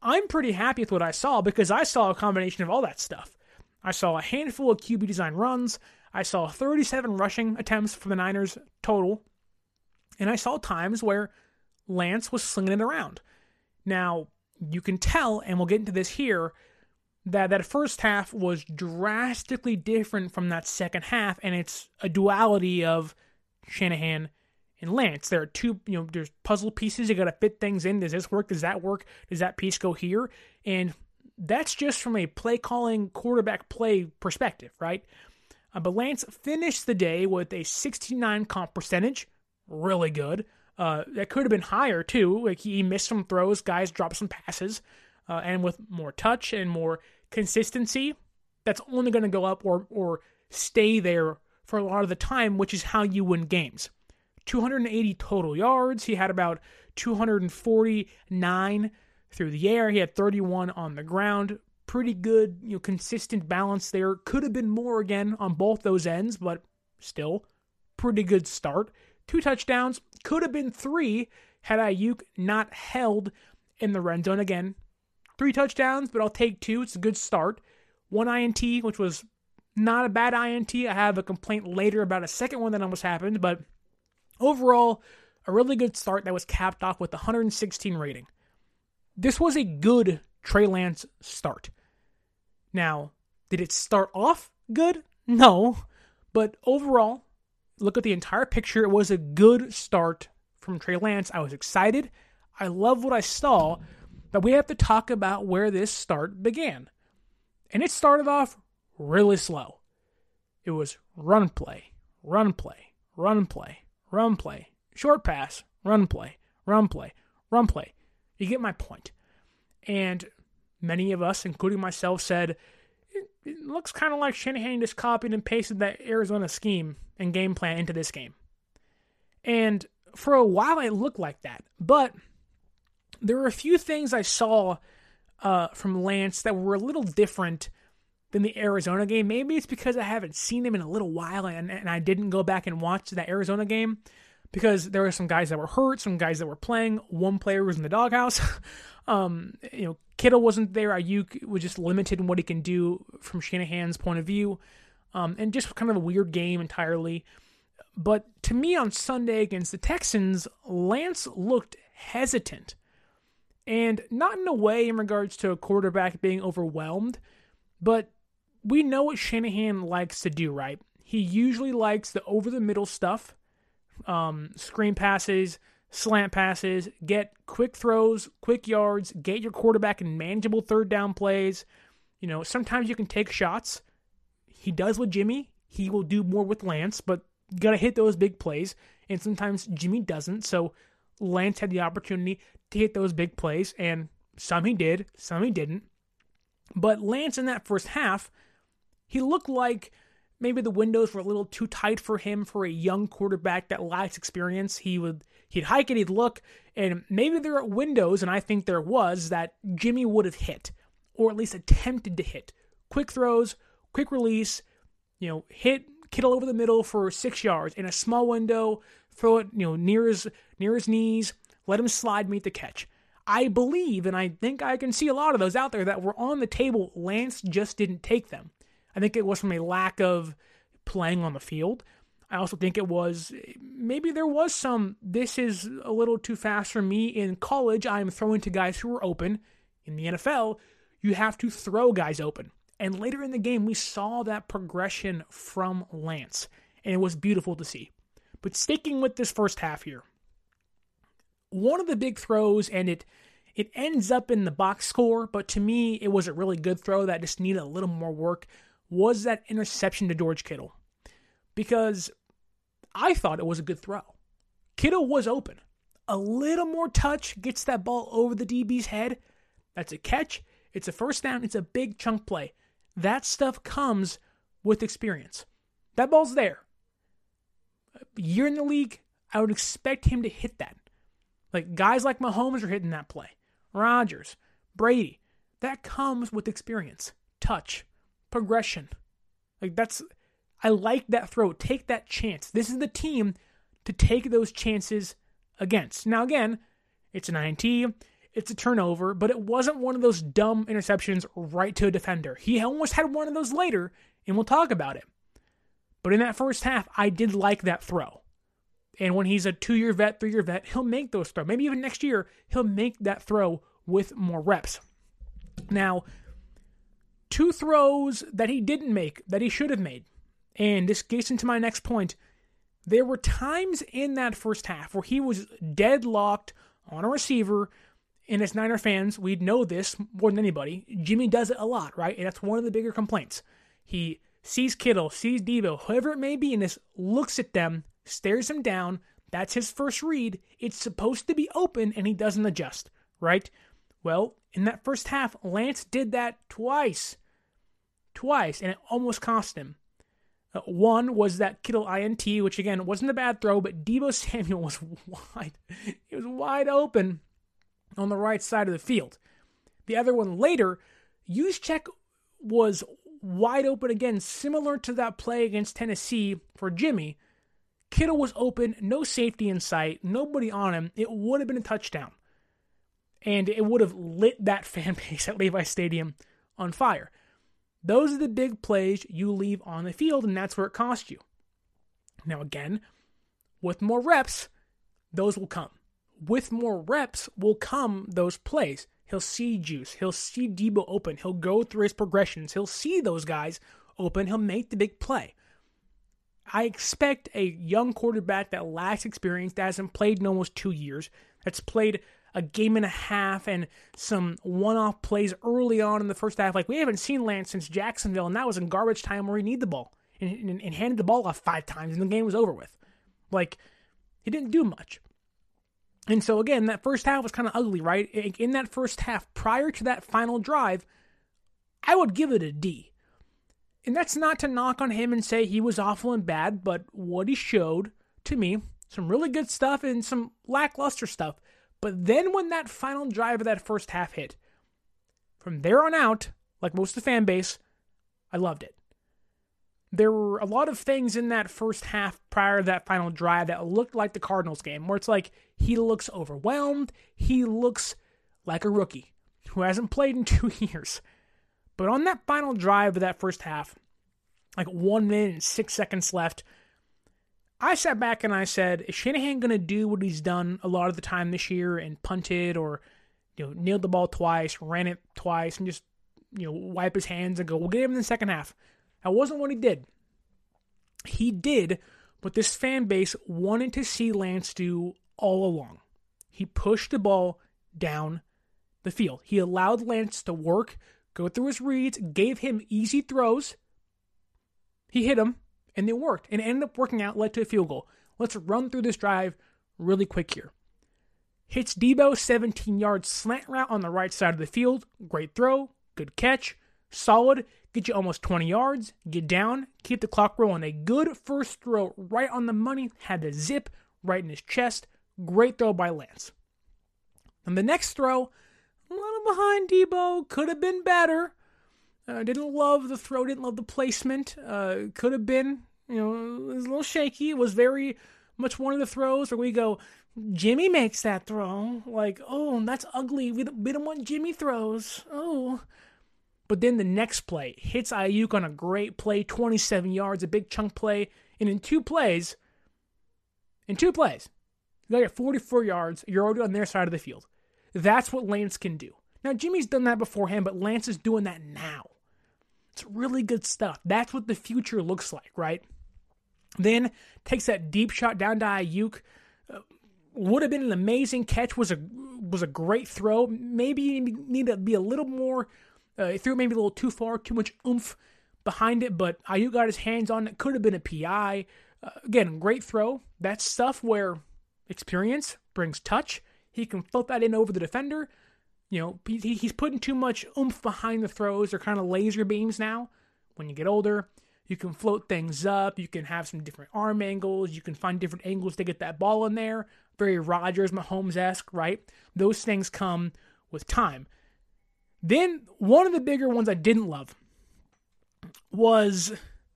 I'm pretty happy with what I saw because I saw a combination of all that stuff. I saw a handful of QB design runs. I saw 37 rushing attempts for the Niners total. And I saw times where Lance was slinging it around. Now, you can tell, and we'll get into this here, that that first half was drastically different from that second half, and it's a duality of Shanahan and Lance. There are two, you know, there's puzzle pieces. You got to fit things in. Does this work? Does that work? Does that piece go here? And that's just from a play calling quarterback play perspective, right? Uh, but Lance finished the day with a 69 comp percentage, really good. Uh, that could have been higher too. Like he missed some throws, guys dropped some passes, uh, and with more touch and more consistency, that's only going to go up or or stay there for a lot of the time, which is how you win games. 280 total yards. He had about 249 through the air. He had 31 on the ground. Pretty good, you know, consistent balance there. Could have been more again on both those ends, but still pretty good start. Two touchdowns, could have been three had Aiyuk not held in the red zone. Again, three touchdowns, but I'll take two. It's a good start. One INT, which was not a bad INT. I have a complaint later about a second one that almost happened, but overall, a really good start that was capped off with 116 rating. This was a good Trey Lance start. Now, did it start off good? No. But overall, look at the entire picture. It was a good start from Trey Lance. I was excited. I love what I saw, but we have to talk about where this start began. And it started off really slow. It was run play, run play, run play, run play, short pass, run play, run play, run play. You get my point. And many of us, including myself, said it looks kind of like Shanahan just copied and pasted that Arizona scheme and game plan into this game. And for a while, it looked like that. But there were a few things I saw uh, from Lance that were a little different than the Arizona game. Maybe it's because I haven't seen him in a little while and, and I didn't go back and watch that Arizona game because there were some guys that were hurt, some guys that were playing. One player was in the doghouse. um, you know, Kittle wasn't there. Aiyuk was just limited in what he can do from Shanahan's point of view, um, and just kind of a weird game entirely. But to me, on Sunday against the Texans, Lance looked hesitant, and not in a way in regards to a quarterback being overwhelmed, but we know what Shanahan likes to do, right? He usually likes the over the middle stuff um, screen passes, slant passes, get quick throws, quick yards, get your quarterback in manageable third down plays. You know, sometimes you can take shots. He does with Jimmy. He will do more with Lance, but got to hit those big plays. And sometimes Jimmy doesn't. So Lance had the opportunity to hit those big plays, and some he did, some he didn't. But Lance in that first half, he looked like maybe the windows were a little too tight for him for a young quarterback that lacks experience. He would he'd hike it, he'd look, and maybe there are windows, and I think there was that Jimmy would have hit, or at least attempted to hit. Quick throws, quick release, you know, hit Kittle over the middle for six yards in a small window, throw it, you know, near his near his knees, let him slide, meet the catch. I believe, and I think I can see a lot of those out there that were on the table. Lance just didn't take them. I think it was from a lack of playing on the field. I also think it was maybe there was some, this is a little too fast for me. In college, I'm throwing to guys who are open. In the NFL, you have to throw guys open. And later in the game, we saw that progression from Lance. and it was beautiful to see. But sticking with this first half here, one of the big throws, and it it ends up in the box score, but to me, it was a really good throw that just needed a little more work. Was that interception to George Kittle? Because I thought it was a good throw. Kittle was open. A little more touch gets that ball over the DB's head. That's a catch. It's a first down. It's a big chunk play. That stuff comes with experience. That ball's there. Year in the league, I would expect him to hit that. Like guys like Mahomes are hitting that play. Rodgers, Brady. That comes with experience, touch, progression. Like that's I like that throw. Take that chance. This is the team to take those chances against. Now again, it's an INT, it's a turnover, but it wasn't one of those dumb interceptions right to a defender. He almost had one of those later, and we'll talk about it. But in that first half, I did like that throw. And when he's a two year vet, three year vet, he'll make those throws. Maybe even next year, he'll make that throw with more reps. Now, two throws that he didn't make that he should have made. And this gets into my next point. There were times in that first half where he was deadlocked on a receiver. And as Niner fans, we know this more than anybody. Jimmy does it a lot, right? And that's one of the bigger complaints. He sees Kittle, sees Deebo, whoever it may be, and just looks at them stares him down. That's his first read. It's supposed to be open, and he doesn't adjust, right? Well, in that first half, Lance did that twice. Twice, and it almost cost him. Uh, one was that Kittle INT, which again wasn't a bad throw, but Deebo Samuel was wide. He was wide open on the right side of the field. The other one later, Juszczyk was wide open again, similar to that play against Tennessee for Jimmy, Kittle was open, no safety in sight, nobody on him. It would have been a touchdown. And it would have lit that fan base at Levi Stadium on fire. Those are the big plays you leave on the field, and that's where it cost you. Now, again, with more reps, those will come. With more reps will come those plays. He'll see Juice. He'll see Deebo open. He'll go through his progressions. He'll see those guys open. He'll make the big play. I expect a young quarterback that lacks experience, that hasn't played in almost two years, that's played a game and a half and some one off plays early on in the first half. Like, we haven't seen Lance since Jacksonville, and that was in garbage time where he needed the ball and, and, and handed the ball off five times, and the game was over with. Like, he didn't do much. And so, again, that first half was kind of ugly, right? In that first half, prior to that final drive, I would give it a D. And that's not to knock on him and say he was awful and bad, but what he showed to me, some really good stuff and some lackluster stuff. But then when that final drive of that first half hit, from there on out, like most of the fan base, I loved it. There were a lot of things in that first half prior to that final drive that looked like the Cardinals game, where it's like he looks overwhelmed, he looks like a rookie who hasn't played in two years. But on that final drive of that first half, like one minute and six seconds left, I sat back and I said, is Shanahan going to do what he's done a lot of the time this year and punted or you know nailed the ball twice, ran it twice, and just you know wipe his hands and go, we'll get him in the second half. That wasn't what he did. He did what this fan base wanted to see Lance do all along. He pushed the ball down the field. He allowed Lance to work go through his reads, gave him easy throws. He hit them, and they worked, and ended up working out, led to a field goal. Let's run through this drive really quick here. Hits Deebo, 17 yards slant route on the right side of the field. Great throw, good catch, solid, get you almost 20 yards, get down, keep the clock rolling. A good first throw right on the money, had the zip right in his chest. Great throw by Lance. And the next throw, a little behind Deebo. Could have been better. Uh, didn't love the throw. Didn't love the placement. Uh, could have been. You know, it was a little shaky. It was very much one of the throws where we go, Jimmy makes that throw. Like, oh, that's ugly. We don't, we don't want Jimmy throws. Oh. But then the next play hits Aiyuk on a great play, 27 yards, a big chunk play. And in two plays, in two plays, you got 44 yards. You're already on their side of the field. That's what Lance can do. Now, Jimmy's done that beforehand, but Lance is doing that now. It's really good stuff. That's what the future looks like, right? Then takes that deep shot down to Aiyuk. Uh, would have been an amazing catch. Was a was a great throw. Maybe need to be a little more. Uh, threw maybe a little too far, too much oomph behind it. But Aiyuk got his hands on it. Could have been a PI. Uh, again, great throw. That's stuff where experience brings touch. He can float that in over the defender. You know, he, he's putting too much oomph behind the throws. They're kind of laser beams now. When you get older, you can float things up. You can have some different arm angles. You can find different angles to get that ball in there. Very Rodgers, Mahomes esque, right? Those things come with time. Then one of the bigger ones I didn't love was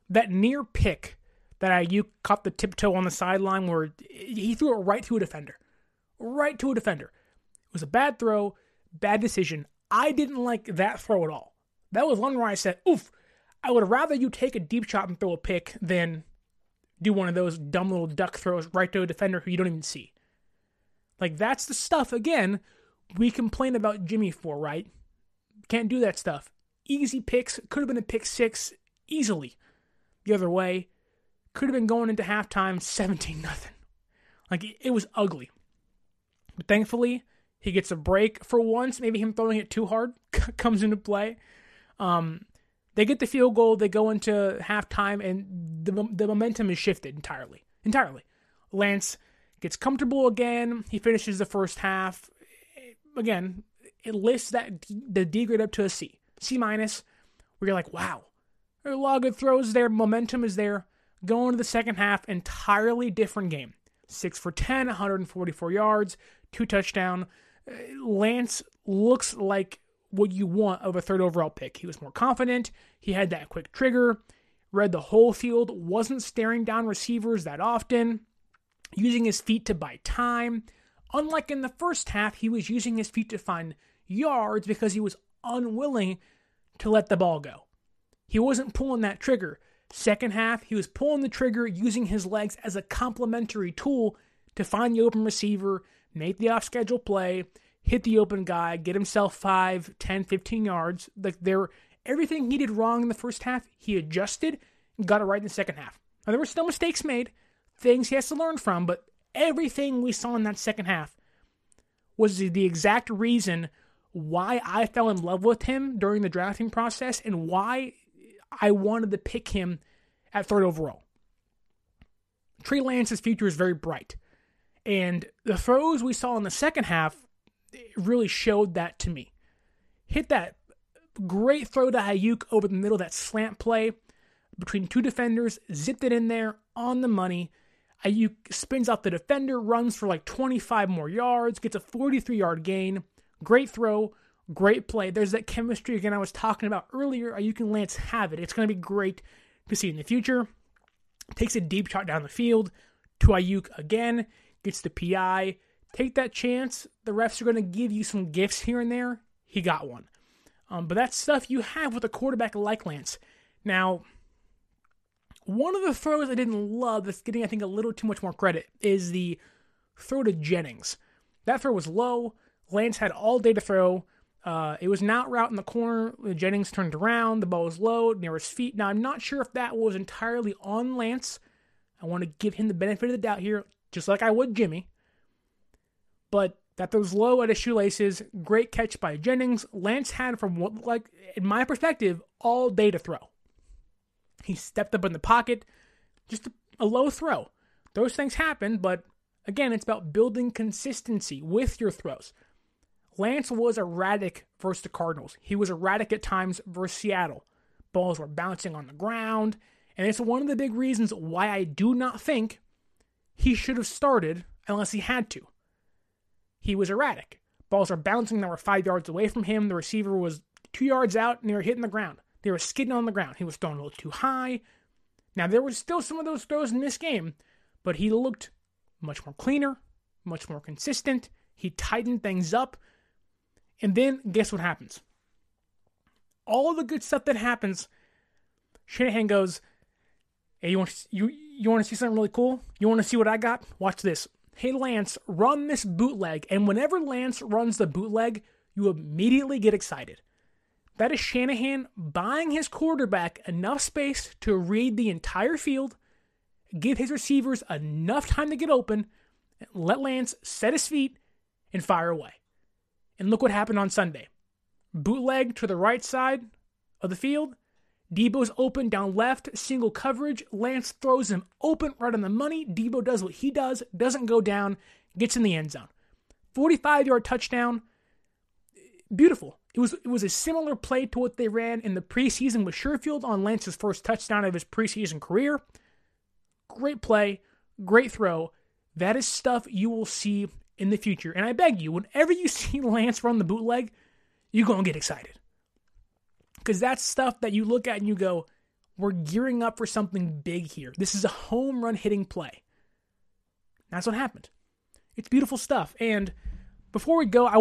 that near pick that you caught the tiptoe on the sideline where he threw it right to a defender. Right to a defender. It was a bad throw, bad decision. I didn't like that throw at all. That was one where I said, oof, I would rather you take a deep shot and throw a pick than do one of those dumb little duck throws right to a defender who you don't even see. Like, that's the stuff, again, we complain about Jimmy for, right? Can't do that stuff. Easy picks, could have been a pick six easily the other way could have been going into halftime 17 nothing. Like it was ugly. But thankfully, he gets a break for once. Maybe him throwing it too hard comes into play. Um, they get the field goal. They go into halftime, and the the momentum is shifted entirely. Entirely. Lance gets comfortable again. He finishes the first half. Again, it lists that the D grade up to a C, C minus. Where you're like, wow, there are a lot of good throws there. Momentum is there. Going to the second half, entirely different game. 6 for 10, 144 yards, two touchdown. Uh, Lance looks like what you want of a third overall pick. He was more confident, he had that quick trigger, read the whole field, wasn't staring down receivers that often, using his feet to buy time. Unlike in the first half, he was using his feet to find yards because he was unwilling to let the ball go. He wasn't pulling that trigger. Second half, he was pulling the trigger using his legs as a complementary tool to find the open receiver, make the off schedule play, hit the open guy, get himself 5, 10, 15 yards. Like there everything he did wrong in the first half, he adjusted and got it right in the second half. Now there were still mistakes made, things he has to learn from, but everything we saw in that second half was the exact reason why I fell in love with him during the drafting process and why I wanted to pick him at third overall. Trey Lance's future is very bright. And the throws we saw in the second half really showed that to me. Hit that great throw to Aiyuk over the middle, that slant play between two defenders, zipped it in there on the money. Aiyuk spins out the defender, runs for like 25 more yards, gets a 43 yard gain. Great throw, Great play. There's that chemistry again I was talking about earlier. You can Lance have it. It's going to be great to see in the future. Takes a deep shot down the field to Aiyuk again. Gets the PI. Take that chance. The refs are going to give you some gifts here and there. He got one. Um, but that's stuff you have with a quarterback like Lance. Now, one of the throws I didn't love that's getting, I think, a little too much more credit is the throw to Jennings. That throw was low. Lance had all day to throw. Uh, it was an out route in the corner. Jennings turned around. The ball was low near his feet. Now, I'm not sure if that was entirely on Lance. I want to give him the benefit of the doubt here, just like I would Jimmy. But that was low at his shoelaces. Great catch by Jennings. Lance had, from what, like, in my perspective, all day to throw. He stepped up in the pocket. Just a, a low throw. Those things happen, but again, it's about building consistency with your throws. Lance was erratic versus the Cardinals. He was erratic at times versus Seattle. Balls were bouncing on the ground, and it's one of the big reasons why I do not think he should have started unless he had to. He was erratic. Balls are bouncing that were five yards away from him. The receiver was two yards out and they were hitting the ground. They were skidding on the ground. He was throwing a little too high. Now, there were still some of those throws in this game, but he looked much more cleaner, much more consistent. He tightened things up. And then guess what happens? All the good stuff that happens, Shanahan goes, "Hey, you want you you want to see something really cool? You want to see what I got? Watch this. Hey, Lance, run this bootleg." And whenever Lance runs the bootleg, you immediately get excited. That is Shanahan buying his quarterback enough space to read the entire field, give his receivers enough time to get open, let Lance set his feet and fire away. And look what happened on Sunday. Bootleg to the right side of the field. Deebo's open down left, single coverage. Lance throws him open right on the money. Deebo does what he does, doesn't go down, gets in the end zone. 45 yard touchdown. Beautiful. It was it was a similar play to what they ran in the preseason with Sherfield on Lance's first touchdown of his preseason career. Great play, great throw. That is stuff you will see in the future. And I beg you, whenever you see Lance run the bootleg, you're going to get excited. Because that's stuff that you look at and you go, we're gearing up for something big here. This is a home run hitting play. That's what happened. It's beautiful stuff. And before we go, I,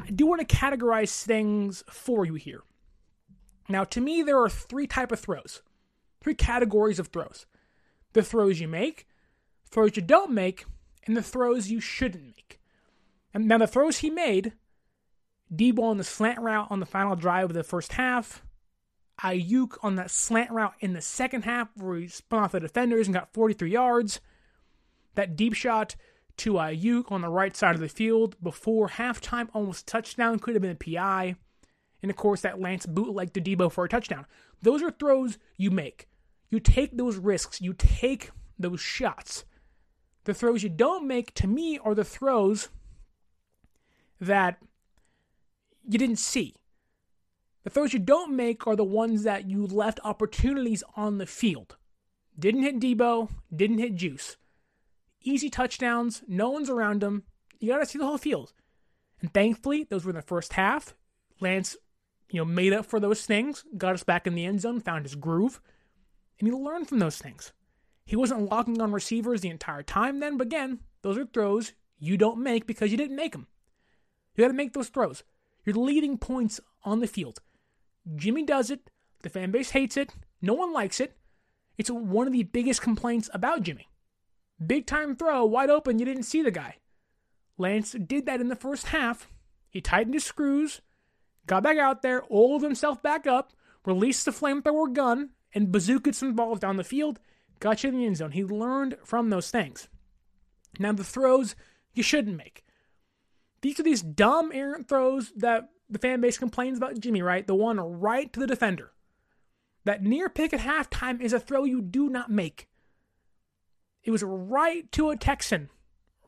I do want to categorize things for you here. Now, to me, there are three type of throws, three categories of throws: the throws you make, throws you don't make, and the throws you shouldn't make. And now, the throws he made, Deebo on the slant route on the final drive of the first half, Aiyuk on that slant route in the second half where he spun off the defenders and got 43 yards, that deep shot to Aiyuk on the right side of the field before halftime, almost touchdown, could have been a PI. And of course, that Lance bootleg to Deebo for a touchdown. Those are throws you make. You take those risks, you take those shots. The throws you don't make, to me, are the throws that you didn't see. The throws you don't make are the ones that you left opportunities on the field. Didn't hit Deebo, didn't hit Juice easy touchdowns, no one's around them. You got to see the whole field. And thankfully, those were in the first half. Lance, you know, made up for those things, got us back in the end zone, found his groove, and he learned from those things. He wasn't locking on receivers the entire time then, but again, those are throws you don't make because you didn't make them. You got to make those throws. You're leading points on the field. Jimmy does it. The fan base hates it. No one likes it. It's one of the biggest complaints about Jimmy. Big time throw, wide open, you didn't see the guy. Lance did that in the first half. He tightened his screws, got back out there, oiled himself back up, released the flamethrower gun, and bazookaed some balls down the field, got you in the end zone. He learned from those things. Now, the throws you shouldn't make. These are these dumb, errant throws that the fan base complains about Jimmy, right? The one right to the defender. That near pick at halftime is a throw you do not make. It was right to a Texan.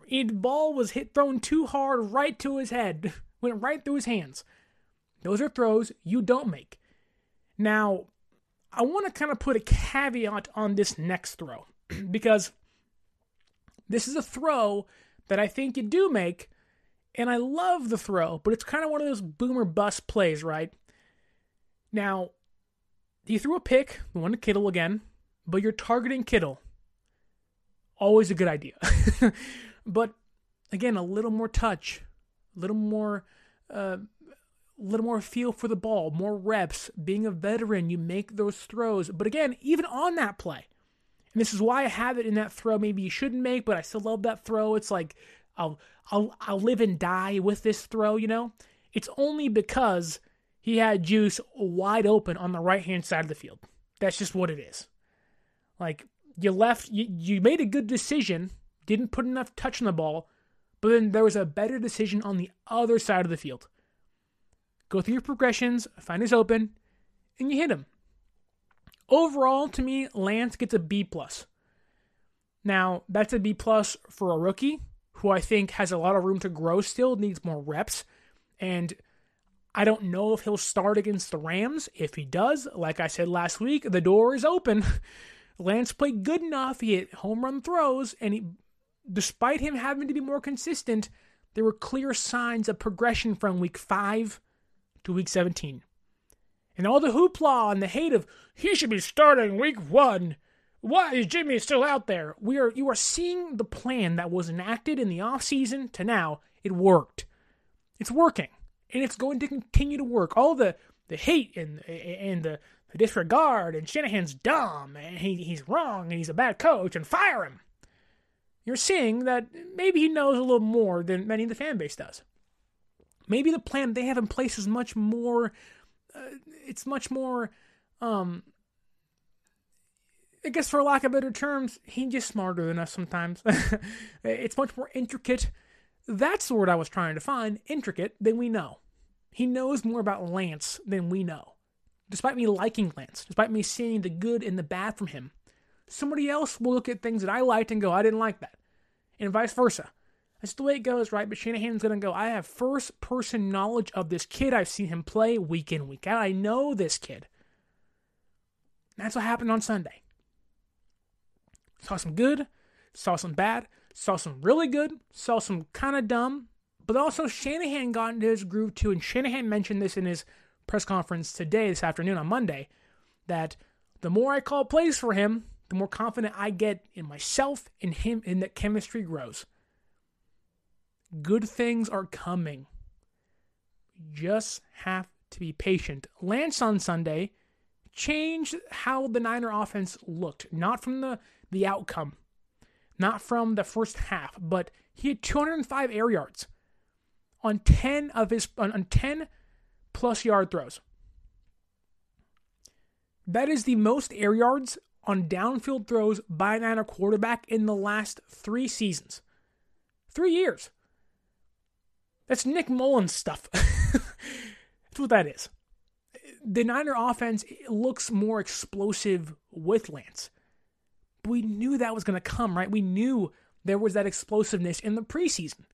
The ball was hit thrown too hard right to his head, went right through his hands. Those are throws you don't make. Now, I want to kind of put a caveat on this next throw because this is a throw that I think you do make, and I love the throw, but it's kind of one of those boomer bust plays, right? Now, he threw a pick, the one to Kittle again, but you're targeting Kittle always a good idea. but again, a little more touch, a little more, uh, little more feel for the ball, more reps. Being a veteran, you make those throws. But again, even on that play, and this is why I have it in that throw. Maybe you shouldn't make, but I still love that throw. It's like I'll I'll I'll live and die with this throw. You know, it's only because he had Juice wide open on the right hand side of the field. That's just what it is. Like you left you, you made a good decision, didn't put enough touch on the ball, but then there was a better decision on the other side of the field. Go through your progressions, find his open, and you hit him. Overall, to me, Lance gets a B plus. Now, that's a B plus for a rookie who I think has a lot of room to grow still, needs more reps. And I don't know if he'll start against the Rams. If he does, like I said last week, the door is open. Lance played good enough. He hit home run throws, and he, despite him having to be more consistent, there were clear signs of progression from week five to week 17. And all the hoopla and the hate of he should be starting week one. Why is Jimmy still out there? We are you are seeing the plan that was enacted in the offseason to now. It worked. It's working. And it's going to continue to work. All the the hate and and the disregard and Shanahan's dumb and he, he's wrong and he's a bad coach and fire him. You're seeing that maybe he knows a little more than many of the fan base does. Maybe the plan they have in place is much more, uh, it's much more, um, I guess for lack of better terms, he's just smarter than us sometimes. it's much more intricate. That's the word I was trying to find, intricate, than we know. He knows more about Lance than we know. Despite me liking Lance, despite me seeing the good and the bad from him, somebody else will look at things that I liked and go, I didn't like that. And vice versa. That's the way it goes, right? But Shanahan's going to go, I have first person knowledge of this kid. I've seen him play week in, week out. I know this kid. That's what happened on Sunday. Saw some good, saw some bad, saw some really good, saw some kind of dumb, but also Shanahan got into his groove too. And Shanahan mentioned this in his press conference today, this afternoon on Monday, that the more I call plays for him, the more confident I get in myself and him, and that chemistry grows. Good things are coming. Just have to be patient. Lance on Sunday changed how the Niner offense looked, not from the, the outcome, not from the first half, but he had 205 air yards on 10 of his on, on 10 plus yard throws. That is the most air yards on downfield throws by a Niner quarterback in the last three seasons. Three years. That's Nick Mullens stuff. That's what that is the Niner offense looks more explosive with Lance. But we knew that was going to come, right? We knew there was that explosiveness in the preseason.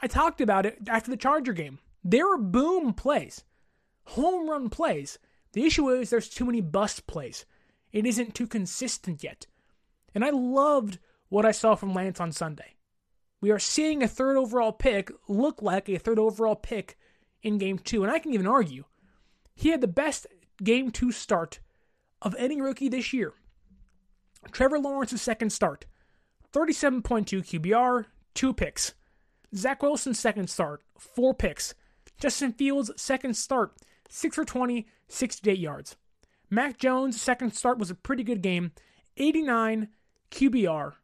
I talked about it after the Charger game. There are boom plays, home run plays. The issue is there's too many bust plays. It isn't too consistent yet. And I loved what I saw from Lance on Sunday. We are seeing a third overall pick look like a third overall pick in game two. And I can even argue he had the best game two start of any rookie this year. Trevor Lawrence's second start, 37.2 QBR, two picks. Zach Wilson's second start, four picks. Justin Fields' second start, 6 for 20, 68 yards. Mac Jones' second start was a pretty good game, 89 QBR.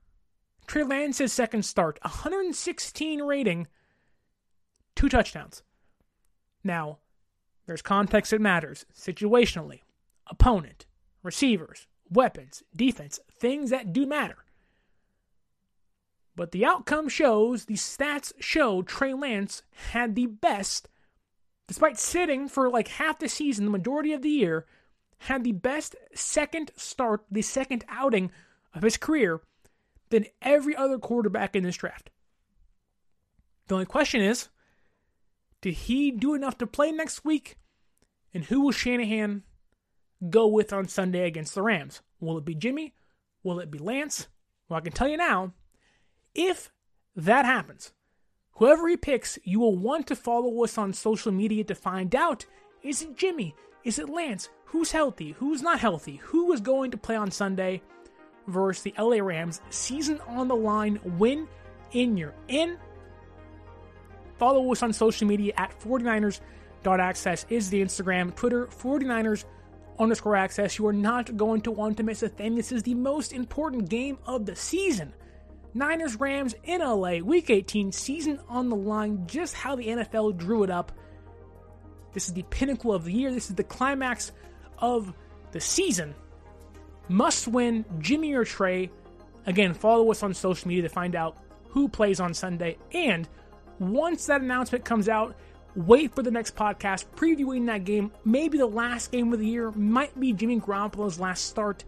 Trey Lance's second start, 116 rating, two touchdowns. Now, there's context that matters, situationally, opponent, receivers, weapons, defense, things that do matter. But the outcome shows, the stats show Trey Lance had the best, despite sitting for like half the season, the majority of the year, had the best second start, the second outing of his career than every other quarterback in this draft. The only question is, did he do enough to play next week? And who will Shanahan go with on Sunday against the Rams? Will it be Jimmy? Will it be Lance? Well, I can tell you now, if that happens, whoever he picks, you will want to follow us on social media to find out is it Jimmy? Is it Lance? Who's healthy? Who's not healthy? Who is going to play on Sunday versus the LA Rams? Season on the line, win in your in. Follow us on social media at 49ers Dot access is the Instagram, Twitter, 49ers underscore access. You are not going to want to miss a thing. This is the most important game of the season. Niners Rams in LA, week 18, season on the line, just how the NFL drew it up. This is the pinnacle of the year. This is the climax of the season. Must win Jimmy or Trey. Again, follow us on social media to find out who plays on Sunday. And once that announcement comes out, wait for the next podcast previewing that game. Maybe the last game of the year might be Jimmy Garoppolo's last start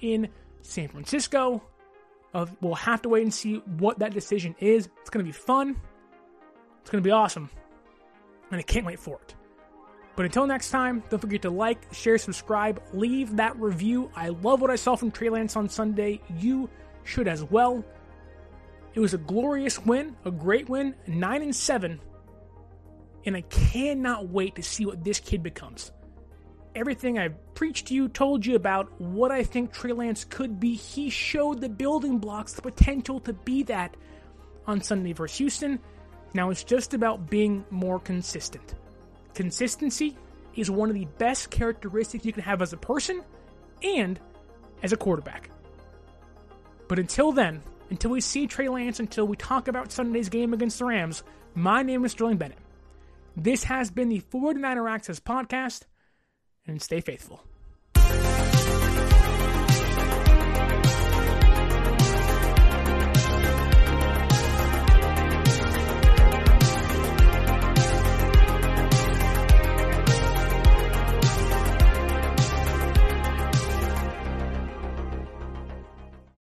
in San Francisco. Uh, we'll have to wait and see what that decision is. It's going to be fun. It's going to be awesome. And I can't wait for it. But until next time, don't forget to like, share, subscribe, leave that review. I love what I saw from Trey Lance on Sunday. You should as well. It was a glorious win, a great win, 9 and 7 and I cannot wait to see what this kid becomes. Everything I've preached to you, told you about what I think Trey Lance could be, he showed the building blocks, the potential to be that on Sunday versus Houston. Now it's just about being more consistent. Consistency is one of the best characteristics you can have as a person and as a quarterback. But until then, until we see Trey Lance, until we talk about Sunday's game against the Rams, my name is Sterling Bennett. This has been the 49er Access Podcast, and stay faithful.